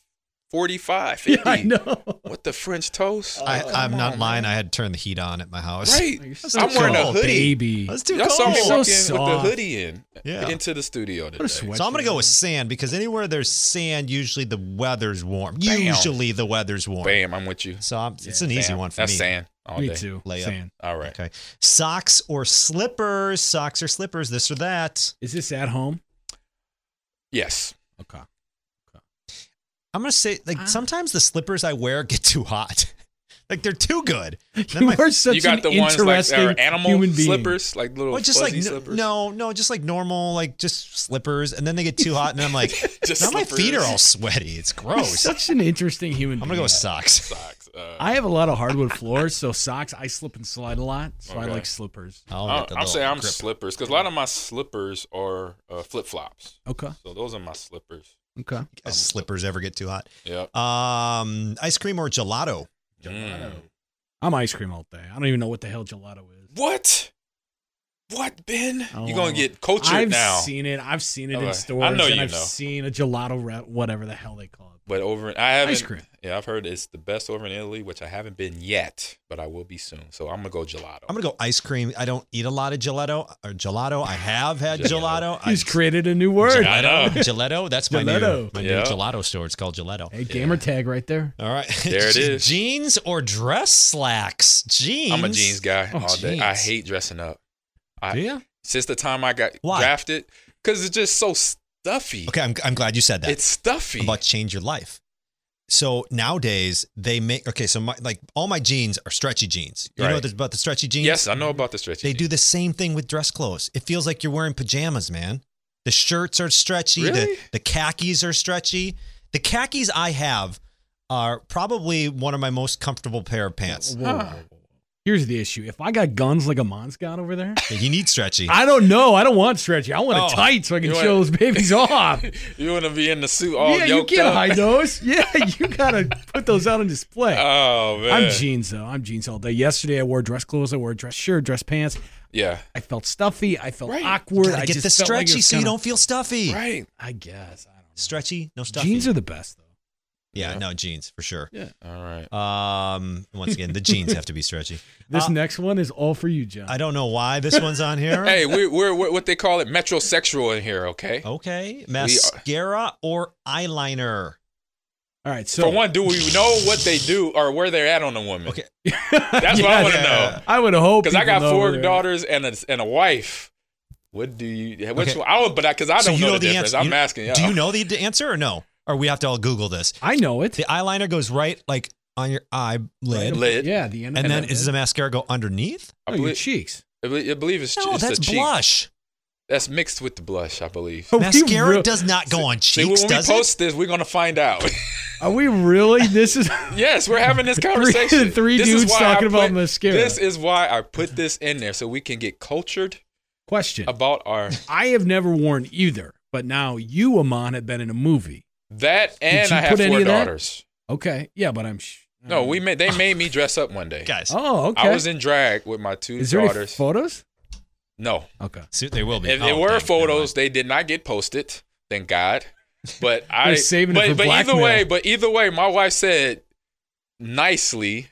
45, 50. Yeah, I know. What the French toast? I, oh, am not on, lying. Man. I had to turn the heat on at my house. Right. Oh, so I'm wearing a hoodie. Baby. That's too Y'all cold. saw me walk so in with the hoodie in yeah. into the studio today. So I'm going to go with sand because anywhere there's sand, usually the weather's warm. Bam. Usually the weather's warm. Bam, I'm with you. So I'm, it's an easy one for That's me. sand. All me day. too. Layup. Sand. All right. Okay. Socks or slippers? Socks or slippers? This or that? Is this at home? Yes. Okay. I'm gonna say like uh, sometimes the slippers I wear get too hot. like they're too good. Then you my, are such you got the ones like animal human slippers, like little well, just like slippers. no, no, just like normal, like just slippers, and then they get too hot, and I'm like, now my feet are all sweaty. It's gross. such an interesting human. I'm gonna go with socks. Socks. Uh, I have a lot of hardwood floors, so socks. I slip and slide a lot, so okay. I like slippers. I'll say I'm grip. slippers because a lot of my slippers are uh, flip flops. Okay. So those are my slippers. Okay. Um, slippers ever get too hot? Yeah. Um, ice cream or gelato? Gelato. Mm. I'm ice cream all day. I don't even know what the hell gelato is. What? What, Ben? Oh, You're gonna get cultured I've now. I've seen it. I've seen it okay. in stores. I know and you I've know. seen a gelato, whatever the hell they call it. But over, I haven't. Ice cream. Yeah, I've heard it's the best over in Italy, which I haven't been yet, but I will be soon. So I'm gonna go gelato. I'm gonna go ice cream. I don't eat a lot of gelato or gelato. I have had gelato. He's I, created a new word. Gelato. gelato. That's my gelato. new my new gelato store. It's called gelato. Hey, gamer yeah. tag right there. All right, there it is. jeans or dress slacks? Jeans. I'm a jeans guy oh, all jeans. day. I hate dressing up. I, yeah. Since the time I got Why? drafted, because it's just so stuffy. Okay, I'm, I'm glad you said that. It's stuffy. I'm about to change your life. So nowadays they make okay. So my like all my jeans are stretchy jeans. You right. know about the stretchy jeans? Yes, I know about the stretchy. They jeans. do the same thing with dress clothes. It feels like you're wearing pajamas, man. The shirts are stretchy. Really? The the khakis are stretchy. The khakis I have are probably one of my most comfortable pair of pants. Huh. Here's the issue. If I got guns like a Mon's got over there, you need stretchy. I don't know. I don't want stretchy. I want oh, it tight so I can show those babies off. you want to be in the suit all day. Yeah, you can't up. hide those. Yeah, you got to put those out on display. Oh, man. I'm jeans, though. I'm jeans all day. Yesterday, I wore dress clothes. I wore a dress shirt, dress pants. Yeah. I felt stuffy. I felt right. awkward. I get the stretchy like so kinda, you don't feel stuffy. Right. I guess. I don't know. Stretchy, no stuffy. Jeans are the best, though. Yeah, yeah, no jeans for sure. Yeah. All right. Um, once again, the jeans have to be stretchy. This uh, next one is all for you, John. I don't know why this one's on here. hey, we're, we're, we're, what they call it metrosexual in here. Okay. Okay. Mascara or eyeliner. All right. So for one, do we know what they do or where they're at on a woman? Okay. That's yeah, what I want to know. I would hope because I got four daughters and a and a wife. What do you? Which okay. one? I would, but because I, I, don't so know, know, the, the difference. Answer. I'm you, asking. Do you know the answer or no? Or we have to all Google this. I know it. The eyeliner goes right like on your eyelid. Lid. Yeah, the end. And then is the mascara go underneath? Oh, your cheeks. I believe it's no, it's that's blush. That's mixed with the blush, I believe. Mascara re- does not go on cheeks. See, when we post it? this, we're gonna find out. Are we really? This is yes, we're having this conversation. three, three this dudes talking put, about mascara. This is why I put this in there so we can get cultured. Question about our. I have never worn either, but now you, Ahman, have been in a movie. That and I have four daughters. Okay, yeah, but I'm. Sh- no, we uh, made. They made me dress up one day, guys. Oh, okay. I was in drag with my two is daughters. There photos? No. Okay. So they will be. If oh, there were photos, they did not get posted. Thank God. But I saving but, it for but blackmail. either way, but either way, my wife said nicely,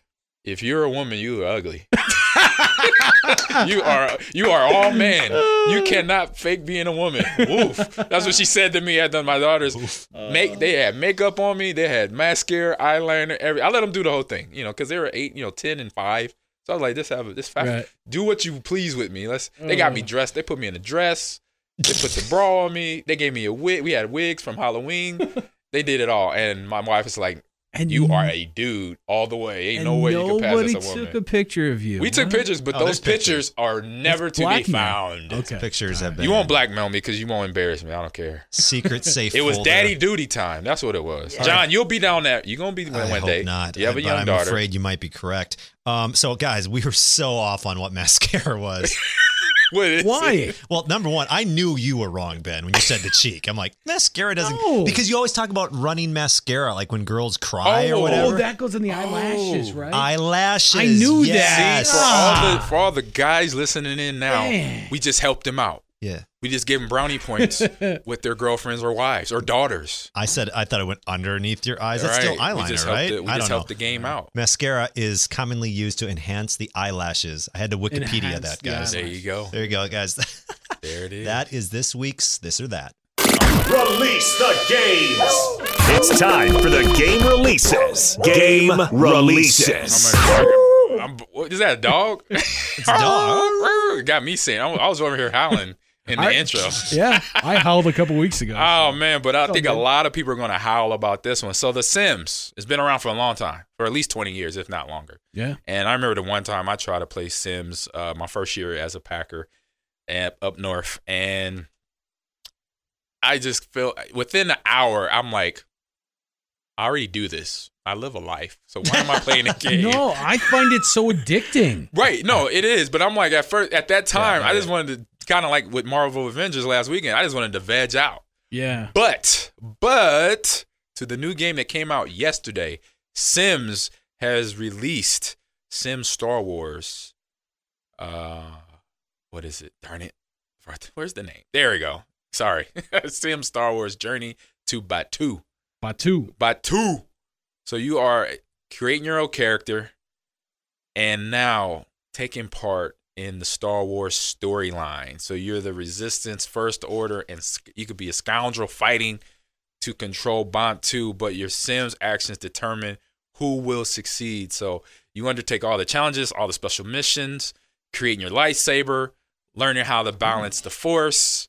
if you're a woman, you are ugly. you are you are all man. You cannot fake being a woman. Oof. That's what she said to me after my daughters make they had makeup on me, they had mascara, eyeliner, every I let them do the whole thing, you know, because they were eight, you know, ten and five. So I was like, this have this fact, right. do what you please with me. Let's. They got me uh. dressed. They put me in a dress. They put the bra on me. They gave me a wig. We had wigs from Halloween. they did it all, and my wife is like, and you are a dude all the way. Ain't no way you can pass as a woman. took a picture of you. We took pictures, but oh, those pictures, pictures, are never it's to be found. Okay. Pictures have been. You won't blackmail me because you won't embarrass me. I don't care. Secret safe. it was daddy duty time. That's what it was. Yeah. John, you'll be down there. You're gonna be one, I day. Not. You have a young I'm daughter. I'm afraid you might be correct. Um, so guys, we were so off on what mascara was. Why? It? Well, number one, I knew you were wrong, Ben, when you said the cheek. I'm like, mascara doesn't no. because you always talk about running mascara, like when girls cry oh, or whatever. Oh, that goes in the eyelashes, oh. right? Eyelashes. I knew yes. that. See, for all the for all the guys listening in now, Man. we just helped them out. Yeah. We just give them brownie points with their girlfriends or wives or daughters. I said I thought it went underneath your eyes. That's right. still eyeliner, we just right? The, we I just helped the game out. Mascara is commonly used to enhance the eyelashes. I had to Wikipedia enhance that, guys. The there you go. There you go, guys. there it is. That is this week's this or that. Release the games. It's time for the game releases. Game releases. I'm, what, is that a dog? it's a dog. Got me saying. I was over here howling in the I, intro. Yeah, I howled a couple weeks ago. Oh man, but I think a lot of people are going to howl about this one. So The Sims has been around for a long time, for at least twenty years, if not longer. Yeah. And I remember the one time I tried to play Sims, uh, my first year as a Packer, up north, and I just feel within an hour, I'm like, I already do this. I live a life. So why am I playing a game? no, I find it so addicting. Right. No, it is. But I'm like at first at that time, yeah, I just wanted to kind of like with Marvel Avengers last weekend. I just wanted to veg out. Yeah. But but to the new game that came out yesterday, Sims has released Sims Star Wars. Uh, what is it? Darn it! Where's the name? There we go. Sorry, Sims Star Wars Journey to Batuu. Batuu. Batuu. So you are creating your own character, and now taking part in the Star Wars storyline. So you're the Resistance, First Order, and you could be a scoundrel fighting to control Batuu, but your Sims actions determine who will succeed. So you undertake all the challenges, all the special missions, creating your lightsaber, learning how to mm-hmm. balance the Force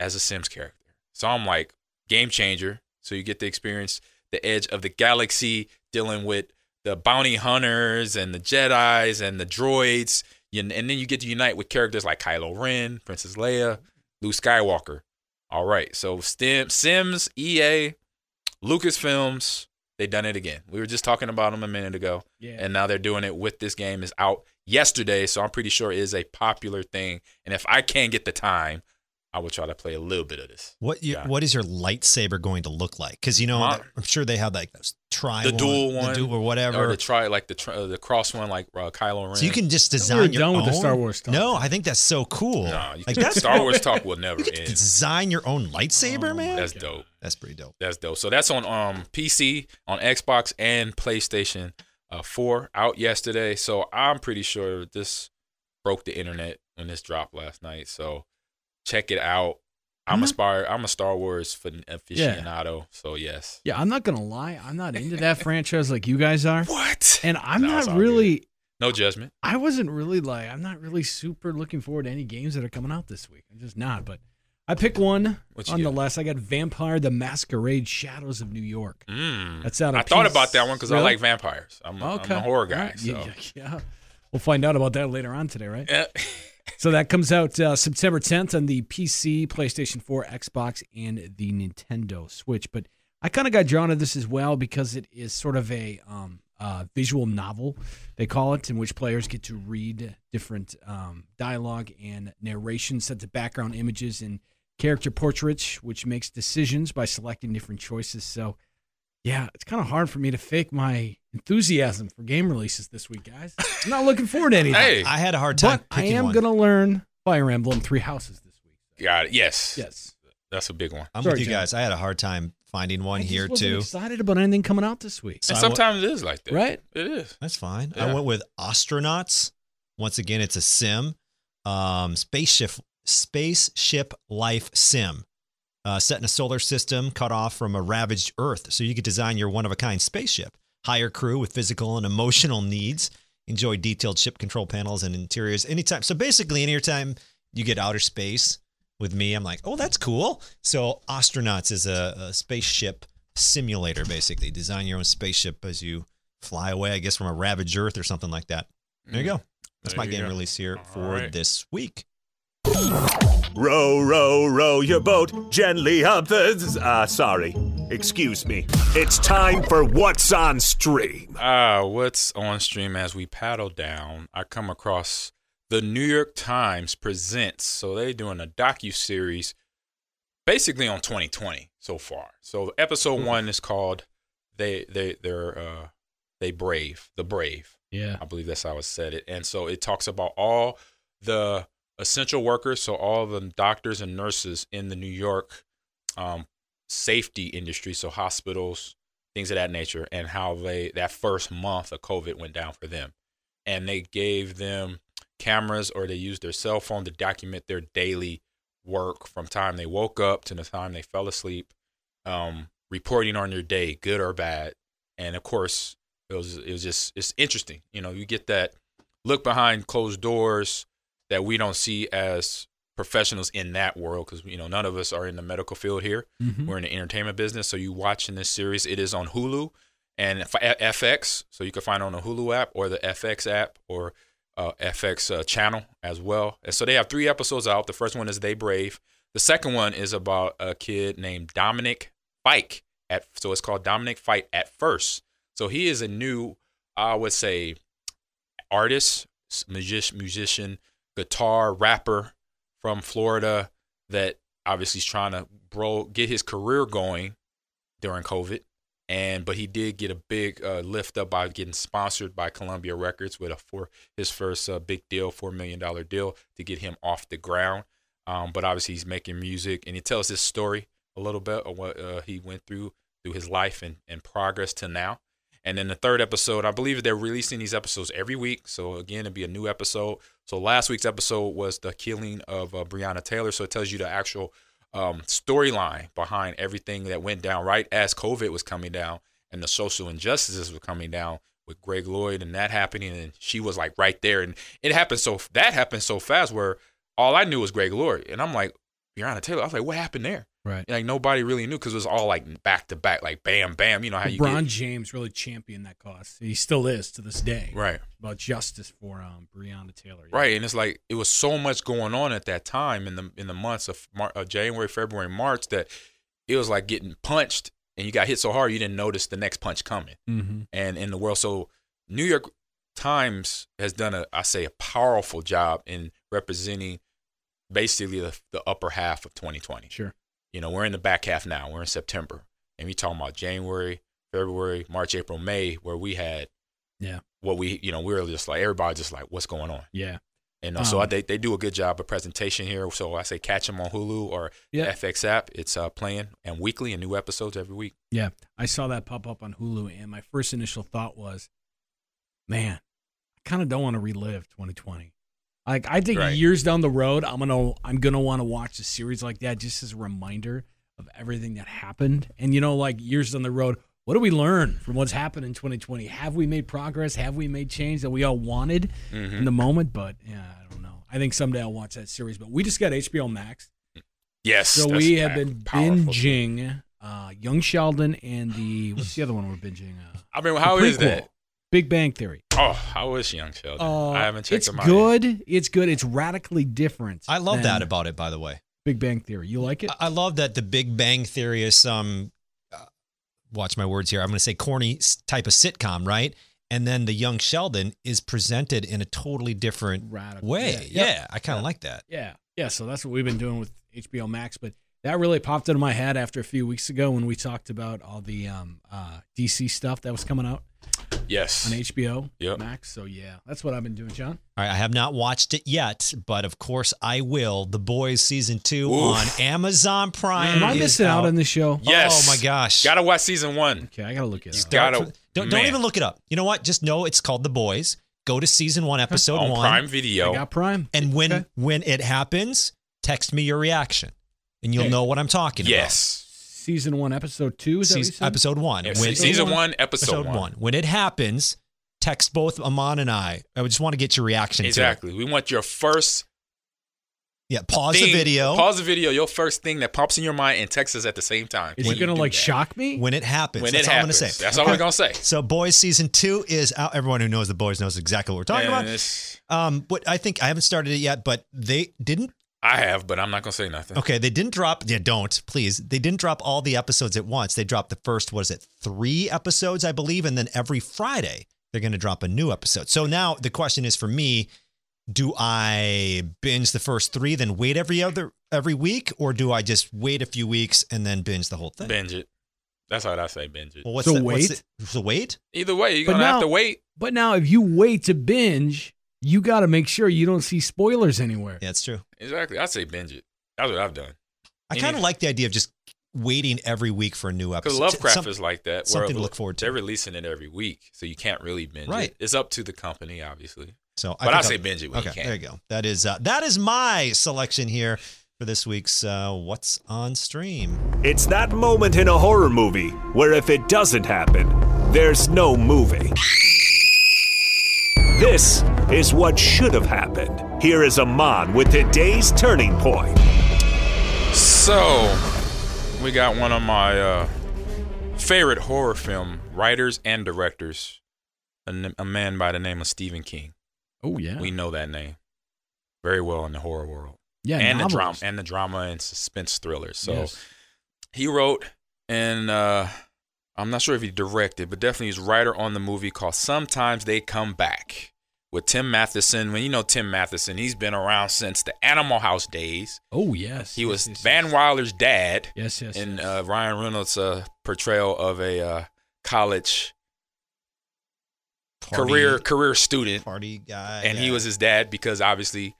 as a Sims character. So I'm like, game changer. So you get to experience the edge of the galaxy, dealing with the bounty hunters and the Jedi's and the droids and then you get to unite with characters like Kylo Ren, Princess Leia, Luke Skywalker. All right, so Stim, Sims, EA, Lucasfilms, they done it again. We were just talking about them a minute ago, yeah. and now they're doing it with this game. is out yesterday, so I'm pretty sure it is a popular thing. And if I can't get the time, I will try to play a little bit of this. What you, yeah. what is your lightsaber going to look like? Because you know, My, I'm sure they have like those tri the one, dual one, the dual or whatever, or the try like the tri, uh, the cross one, like uh, Kylo Ren. So you can just design your done own. with the Star Wars talk. No, I think that's so cool. No, like that's Star Wars talk will never end. Design your own lightsaber, oh, man. That's dope. That's pretty dope. That's dope. So that's on um PC, on Xbox, and PlayStation uh, 4 out yesterday. So I'm pretty sure this broke the internet when this dropped last night. So check it out. I'm a. Star I'm a Star Wars aficionado, yeah. so yes. Yeah, I'm not gonna lie, I'm not into that franchise like you guys are. What? And I'm no, not really. Good. No judgment. I wasn't really like I'm not really super looking forward to any games that are coming out this week. I'm just not. But I pick one on the list. I got Vampire: The Masquerade: Shadows of New York. Mm. That's out. I piece. thought about that one because really? I like vampires. I'm, okay. I'm a horror guy. Right. So. Yeah, yeah, we'll find out about that later on today, right? Yeah. so that comes out uh, September 10th on the PC, PlayStation 4, Xbox, and the Nintendo Switch. But I kind of got drawn to this as well because it is sort of a um, uh, visual novel, they call it, in which players get to read different um, dialogue and narration set to background images and character portraits, which makes decisions by selecting different choices. So, yeah, it's kind of hard for me to fake my enthusiasm for game releases this week, guys. I'm not looking forward to anything. Hey, I had a hard time. But I am going to learn Fire Emblem Three Houses this week. Got it. Yes. Yes. That's a big one. I'm Sorry, with you John. guys. I had a hard time finding one I just here wasn't too. Excited about anything coming out this week. So and I went- sometimes it is like that. Right? It is. That's fine. Yeah. I went with astronauts. Once again, it's a sim, um, spaceship spaceship life sim. Uh, set in a solar system cut off from a ravaged Earth, so you could design your one of a kind spaceship. Hire crew with physical and emotional needs. Enjoy detailed ship control panels and interiors anytime. So basically, anytime you get outer space with me, I'm like, oh, that's cool. So Ostranauts is a, a spaceship simulator, basically. Design your own spaceship as you fly away, I guess, from a ravaged Earth or something like that. There you go. That's There my game go. release here All for right. this week. Row, row, row your boat gently up the. Uh, sorry. Excuse me. It's time for What's on Stream. Ah, what's on stream as we paddle down? I come across the New York Times presents. So they're doing a docu series, basically on 2020 so far. So episode one is called "They They They're uh, They Brave," the Brave. Yeah. I believe that's how it said it. And so it talks about all the essential workers, so all the doctors and nurses in the New York um, safety industry, so hospitals, things of that nature, and how they that first month of COVID went down for them. And they gave them cameras or they used their cell phone to document their daily work from time they woke up to the time they fell asleep, um, reporting on their day, good or bad. And of course, it was it was just it's interesting. You know, you get that look behind closed doors that we don't see as professionals in that world because you know none of us are in the medical field here. Mhm. We're in the entertainment business. So you watching this series, it is on Hulu and F- FX, so you can find it on the Hulu app or the FX app or uh, FX uh, channel as well. And so they have three episodes out. The first one is They Brave. The second one is about a kid named Dominic Fike. At so it's called Dominic Fike at first. So he is a new, I would say, artist, musician, musician, guitar rapper from Florida that obviously is trying to bro get his career going during COVID. And but he did get a big uh, lift up by getting sponsored by Columbia Records with a for his first uh, big deal, four million dollar deal to get him off the ground. Um, but obviously he's making music, and he tells his story a little bit of what uh, he went through through his life and, and progress to now. And then the third episode, I believe they're releasing these episodes every week. So again, it'll be a new episode. So last week's episode was the killing of uh, Breonna Taylor. So it tells you the actual um, storyline behind everything that went down right as COVID was coming down and the social injustices were coming down with George Floyd and that happening. And she was like right there. And it happened so that happened so fast where all I knew was George Floyd. And I'm like, Breonna Taylor. I was like, what happened there? Right. Like nobody really knew because it was all like back to back, like bam, bam. You know how you LeBron James really championed that cause. He still is to this day. right. About justice for um, Breonna Taylor. Right, and it's like it was so much going on at that time in the in the months of, Mar- of January, February, March that it was like getting punched, and you got hit so hard you didn't notice the next punch coming. Mm-hmm. And in the world, so New York Times has done a I say a powerful job in representing basically the, the upper half of 2020. Sure. You know, we're in the back half now. We're in September, and we talking about January, February, March, April, May, where we had Yeah. what we you know we were just like everybody just like what's going on. Yeah. And uh, so I, Um, they, they do a good job of presentation here. So I say catch them on Hulu or Yeah. FX app. It's uh, playing and weekly and new episodes every week. Yeah, I saw that pop up on Hulu, and my first initial thought was, man, I kind of don't want to relive 2020. Like, I think Right. years down the road, I'm gonna I'm gonna want to watch a series like that just as a reminder of everything that happened. And you know, like years down the road, what do we learn from what's happened in 2020? Have we made progress? Have we made change that we all wanted Mm-hmm. in the moment? But yeah, I don't know. I think someday I'll watch that series. But we just got HBO Max. Yes. So we have been binging uh, Young Sheldon and the what's the other one we're binging? Uh, I mean, how is that? Big Bang Theory. Oh, how is Young Sheldon? Uh, I haven't checked it's him out. It's good. Yet. It's good. It's radically different. I love that about it, by the way. Big Bang Theory. You like it? I love that the Big Bang Theory is some, uh, watch my words here. I'm going to say corny type of sitcom, right? And then the young Sheldon is presented in a totally different Radical. way. Yeah, yeah, yeah I kind of yeah. like that. Yeah, yeah. So that's what we've been doing with HBO Max. But that really popped into my head after a few weeks ago when we talked about all the um, uh, DC stuff that was coming out. Yes. On HBO yep. Max. So yeah, that's what I've been doing, John. All right, I have not watched it yet, but of course I will. The Boys season two Oof. on Amazon Prime. Am I missing out. on this show? Yes. Oh my gosh. Gotta watch season one. Okay, I gotta look it up. Gotta. Don't, don't even look it up. You know what? Just know it's called The Boys. Go to season one, episode on one. Prime Video. I got Prime. And when okay. when it happens, text me your reaction, and you'll know what I'm talking yes. about. Yes season one, episode two. Is season, episode one. Yeah, when, season one, episode, episode one. one. When it happens, text both Ahman and I. I just want to get your reaction. Exactly. We want your first. Yeah, pause thing, the video. Pause the video. Your first thing that pops in your mind and text us at the same time. Is it gonna like that. shock me when it happens? When that's it all happens. I'm gonna say. That's all we're gonna say. So, boys, season two is out. Everyone who knows the boys knows exactly what we're talking about. Um, but I think I haven't started it yet, but they didn't I have, but I'm not gonna say nothing. Okay, they didn't drop. Yeah, don't please. They didn't drop all the episodes at once. They dropped the first. What is it? Three episodes, I believe, and then every Friday they're going to drop a new episode. So now the question is for me: Do I binge the first three, then wait every other every week, or do I just wait a few weeks and then binge the whole thing? Binge it. That's what I say. Binge it. Well, what's so the, wait. What's the, so wait. Either way, you're gonna now, have to wait. But now, if you wait to binge, you got to make sure you don't see spoilers anywhere. Yeah, that's true. Exactly. I'd say binge it. That's what I've done. I kind of like the idea of just waiting every week for a new episode. Because Lovecraft Some, is like that. Something to look forward to. They're releasing it every week, so you can't really binge right. it. It's up to the company, obviously. So, but I, I say binge it when okay, you can. There you go. That is uh, that is my selection here for this week's uh, What's on Stream. It's that moment in a horror movie where if it doesn't happen, there's no movie. This is what should have happened. Here is Ahman with today's turning point. So, we got one of my uh, favorite horror film writers and directors, a, a man by the name of Stephen King. Oh yeah, we know that name very well in the horror world. Yeah, and novels. the drama and the drama and suspense thrillers. So yes. he wrote and uh, I'm not sure if he directed, but definitely he's writer on the movie called Sometimes They Come Back with Tim Matheson. When you know Tim Matheson, he's been around since the Animal House days. Oh yes, he was yes, Van Wilder's dad. Yes, yes. In yes. Uh, Ryan Reynolds' uh, portrayal of a uh, college party, career career student, party guy, and yeah. he was his dad because obviously.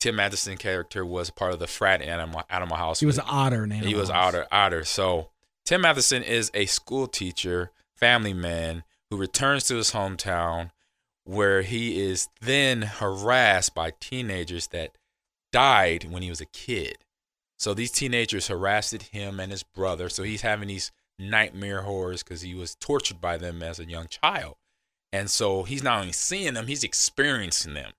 Tim Matheson character was part of the frat Animal, Animal House. He was an Otter in Animal He was. Otter. Otter. So Tim Matheson is a school teacher, family man who returns to his hometown where he is then harassed by teenagers that died when he was a kid. So these teenagers harassed him and his brother. So he's having these nightmare horrors because he was tortured by them as a young child. And so he's not only seeing them, he's experiencing them,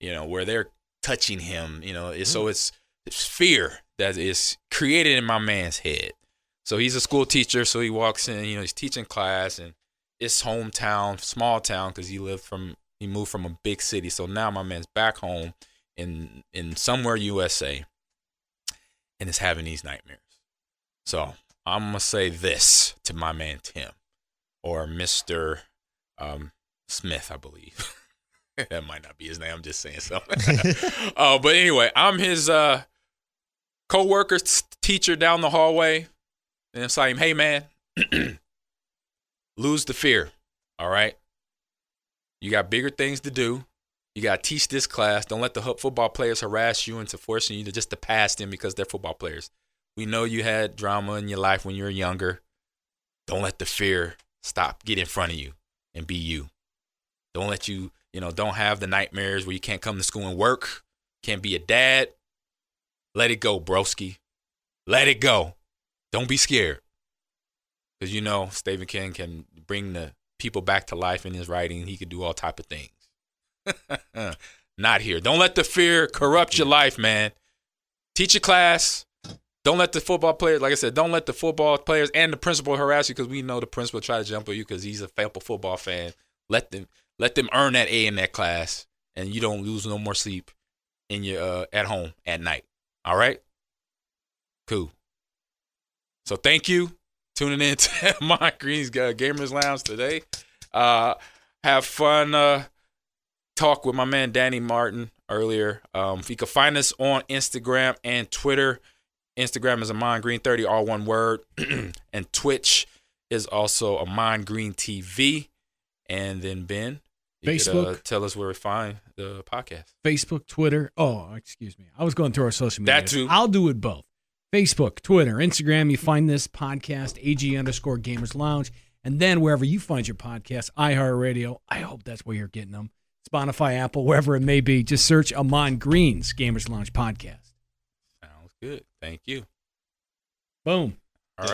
you know, where they're touching him, you know. Mm. So it's, it's fear that is created in my man's head. So he's a school teacher. So he walks in, you know, he's teaching class and it's hometown, small town, because he lived from he moved from a big city. So now my man's back home in in somewhere USA, and is having these nightmares. So I'm gonna say this to my man Tim, or Mister um, Smith, I believe. that might not be his name. I'm just saying something. uh, but anyway, I'm his uh, co-worker, teacher down the hallway, and it's like, hey man. lose the fear. All right. You got bigger things to do. You got to teach this class. Don't let the football players harass you into forcing you to just to pass them because they're football players. We know you had drama in your life when you were younger. Don't let the fear stop. Get in front of you and be you. Don't let you, you know, don't have the nightmares where you can't come to school and work, can't be a dad. Let it go, broski. Let it go. Don't be scared because you know Stephen King can bring the people back to life in his writing. He could do all type of things. Not here. Don't let the fear corrupt your life, man. Teach your class. Don't let the football players, like I said, don't let the football players and the principal harass you because we know the principal try to jump on you because he's a football fan. Let them let them earn that A in that class, and you don't lose no more sleep in your uh, at home at night. All right, cool. So thank you tuning in to Ahman Green's uh, Gamers Lounge today. Uh, have fun. Uh, talk with my man Danny Martin earlier. Um, you can find us on Instagram and Twitter. Instagram is Ahman Green 30, all one word. and Twitch is also Ahman Green TV. And then Ben, Facebook. Could, uh, tell us where we find the podcast. Facebook, Twitter. Oh, excuse me. I was going through our social media. That too. I'll do it both. Facebook, Twitter, Instagram. You find this podcast, AG underscore Gamers Lounge. And then wherever you find your podcast, iHeartRadio. I hope that's where you're getting them. Spotify, Apple, wherever it may be. Just search Ahman Green's Gamers Lounge podcast. Sounds good. Thank you. Boom.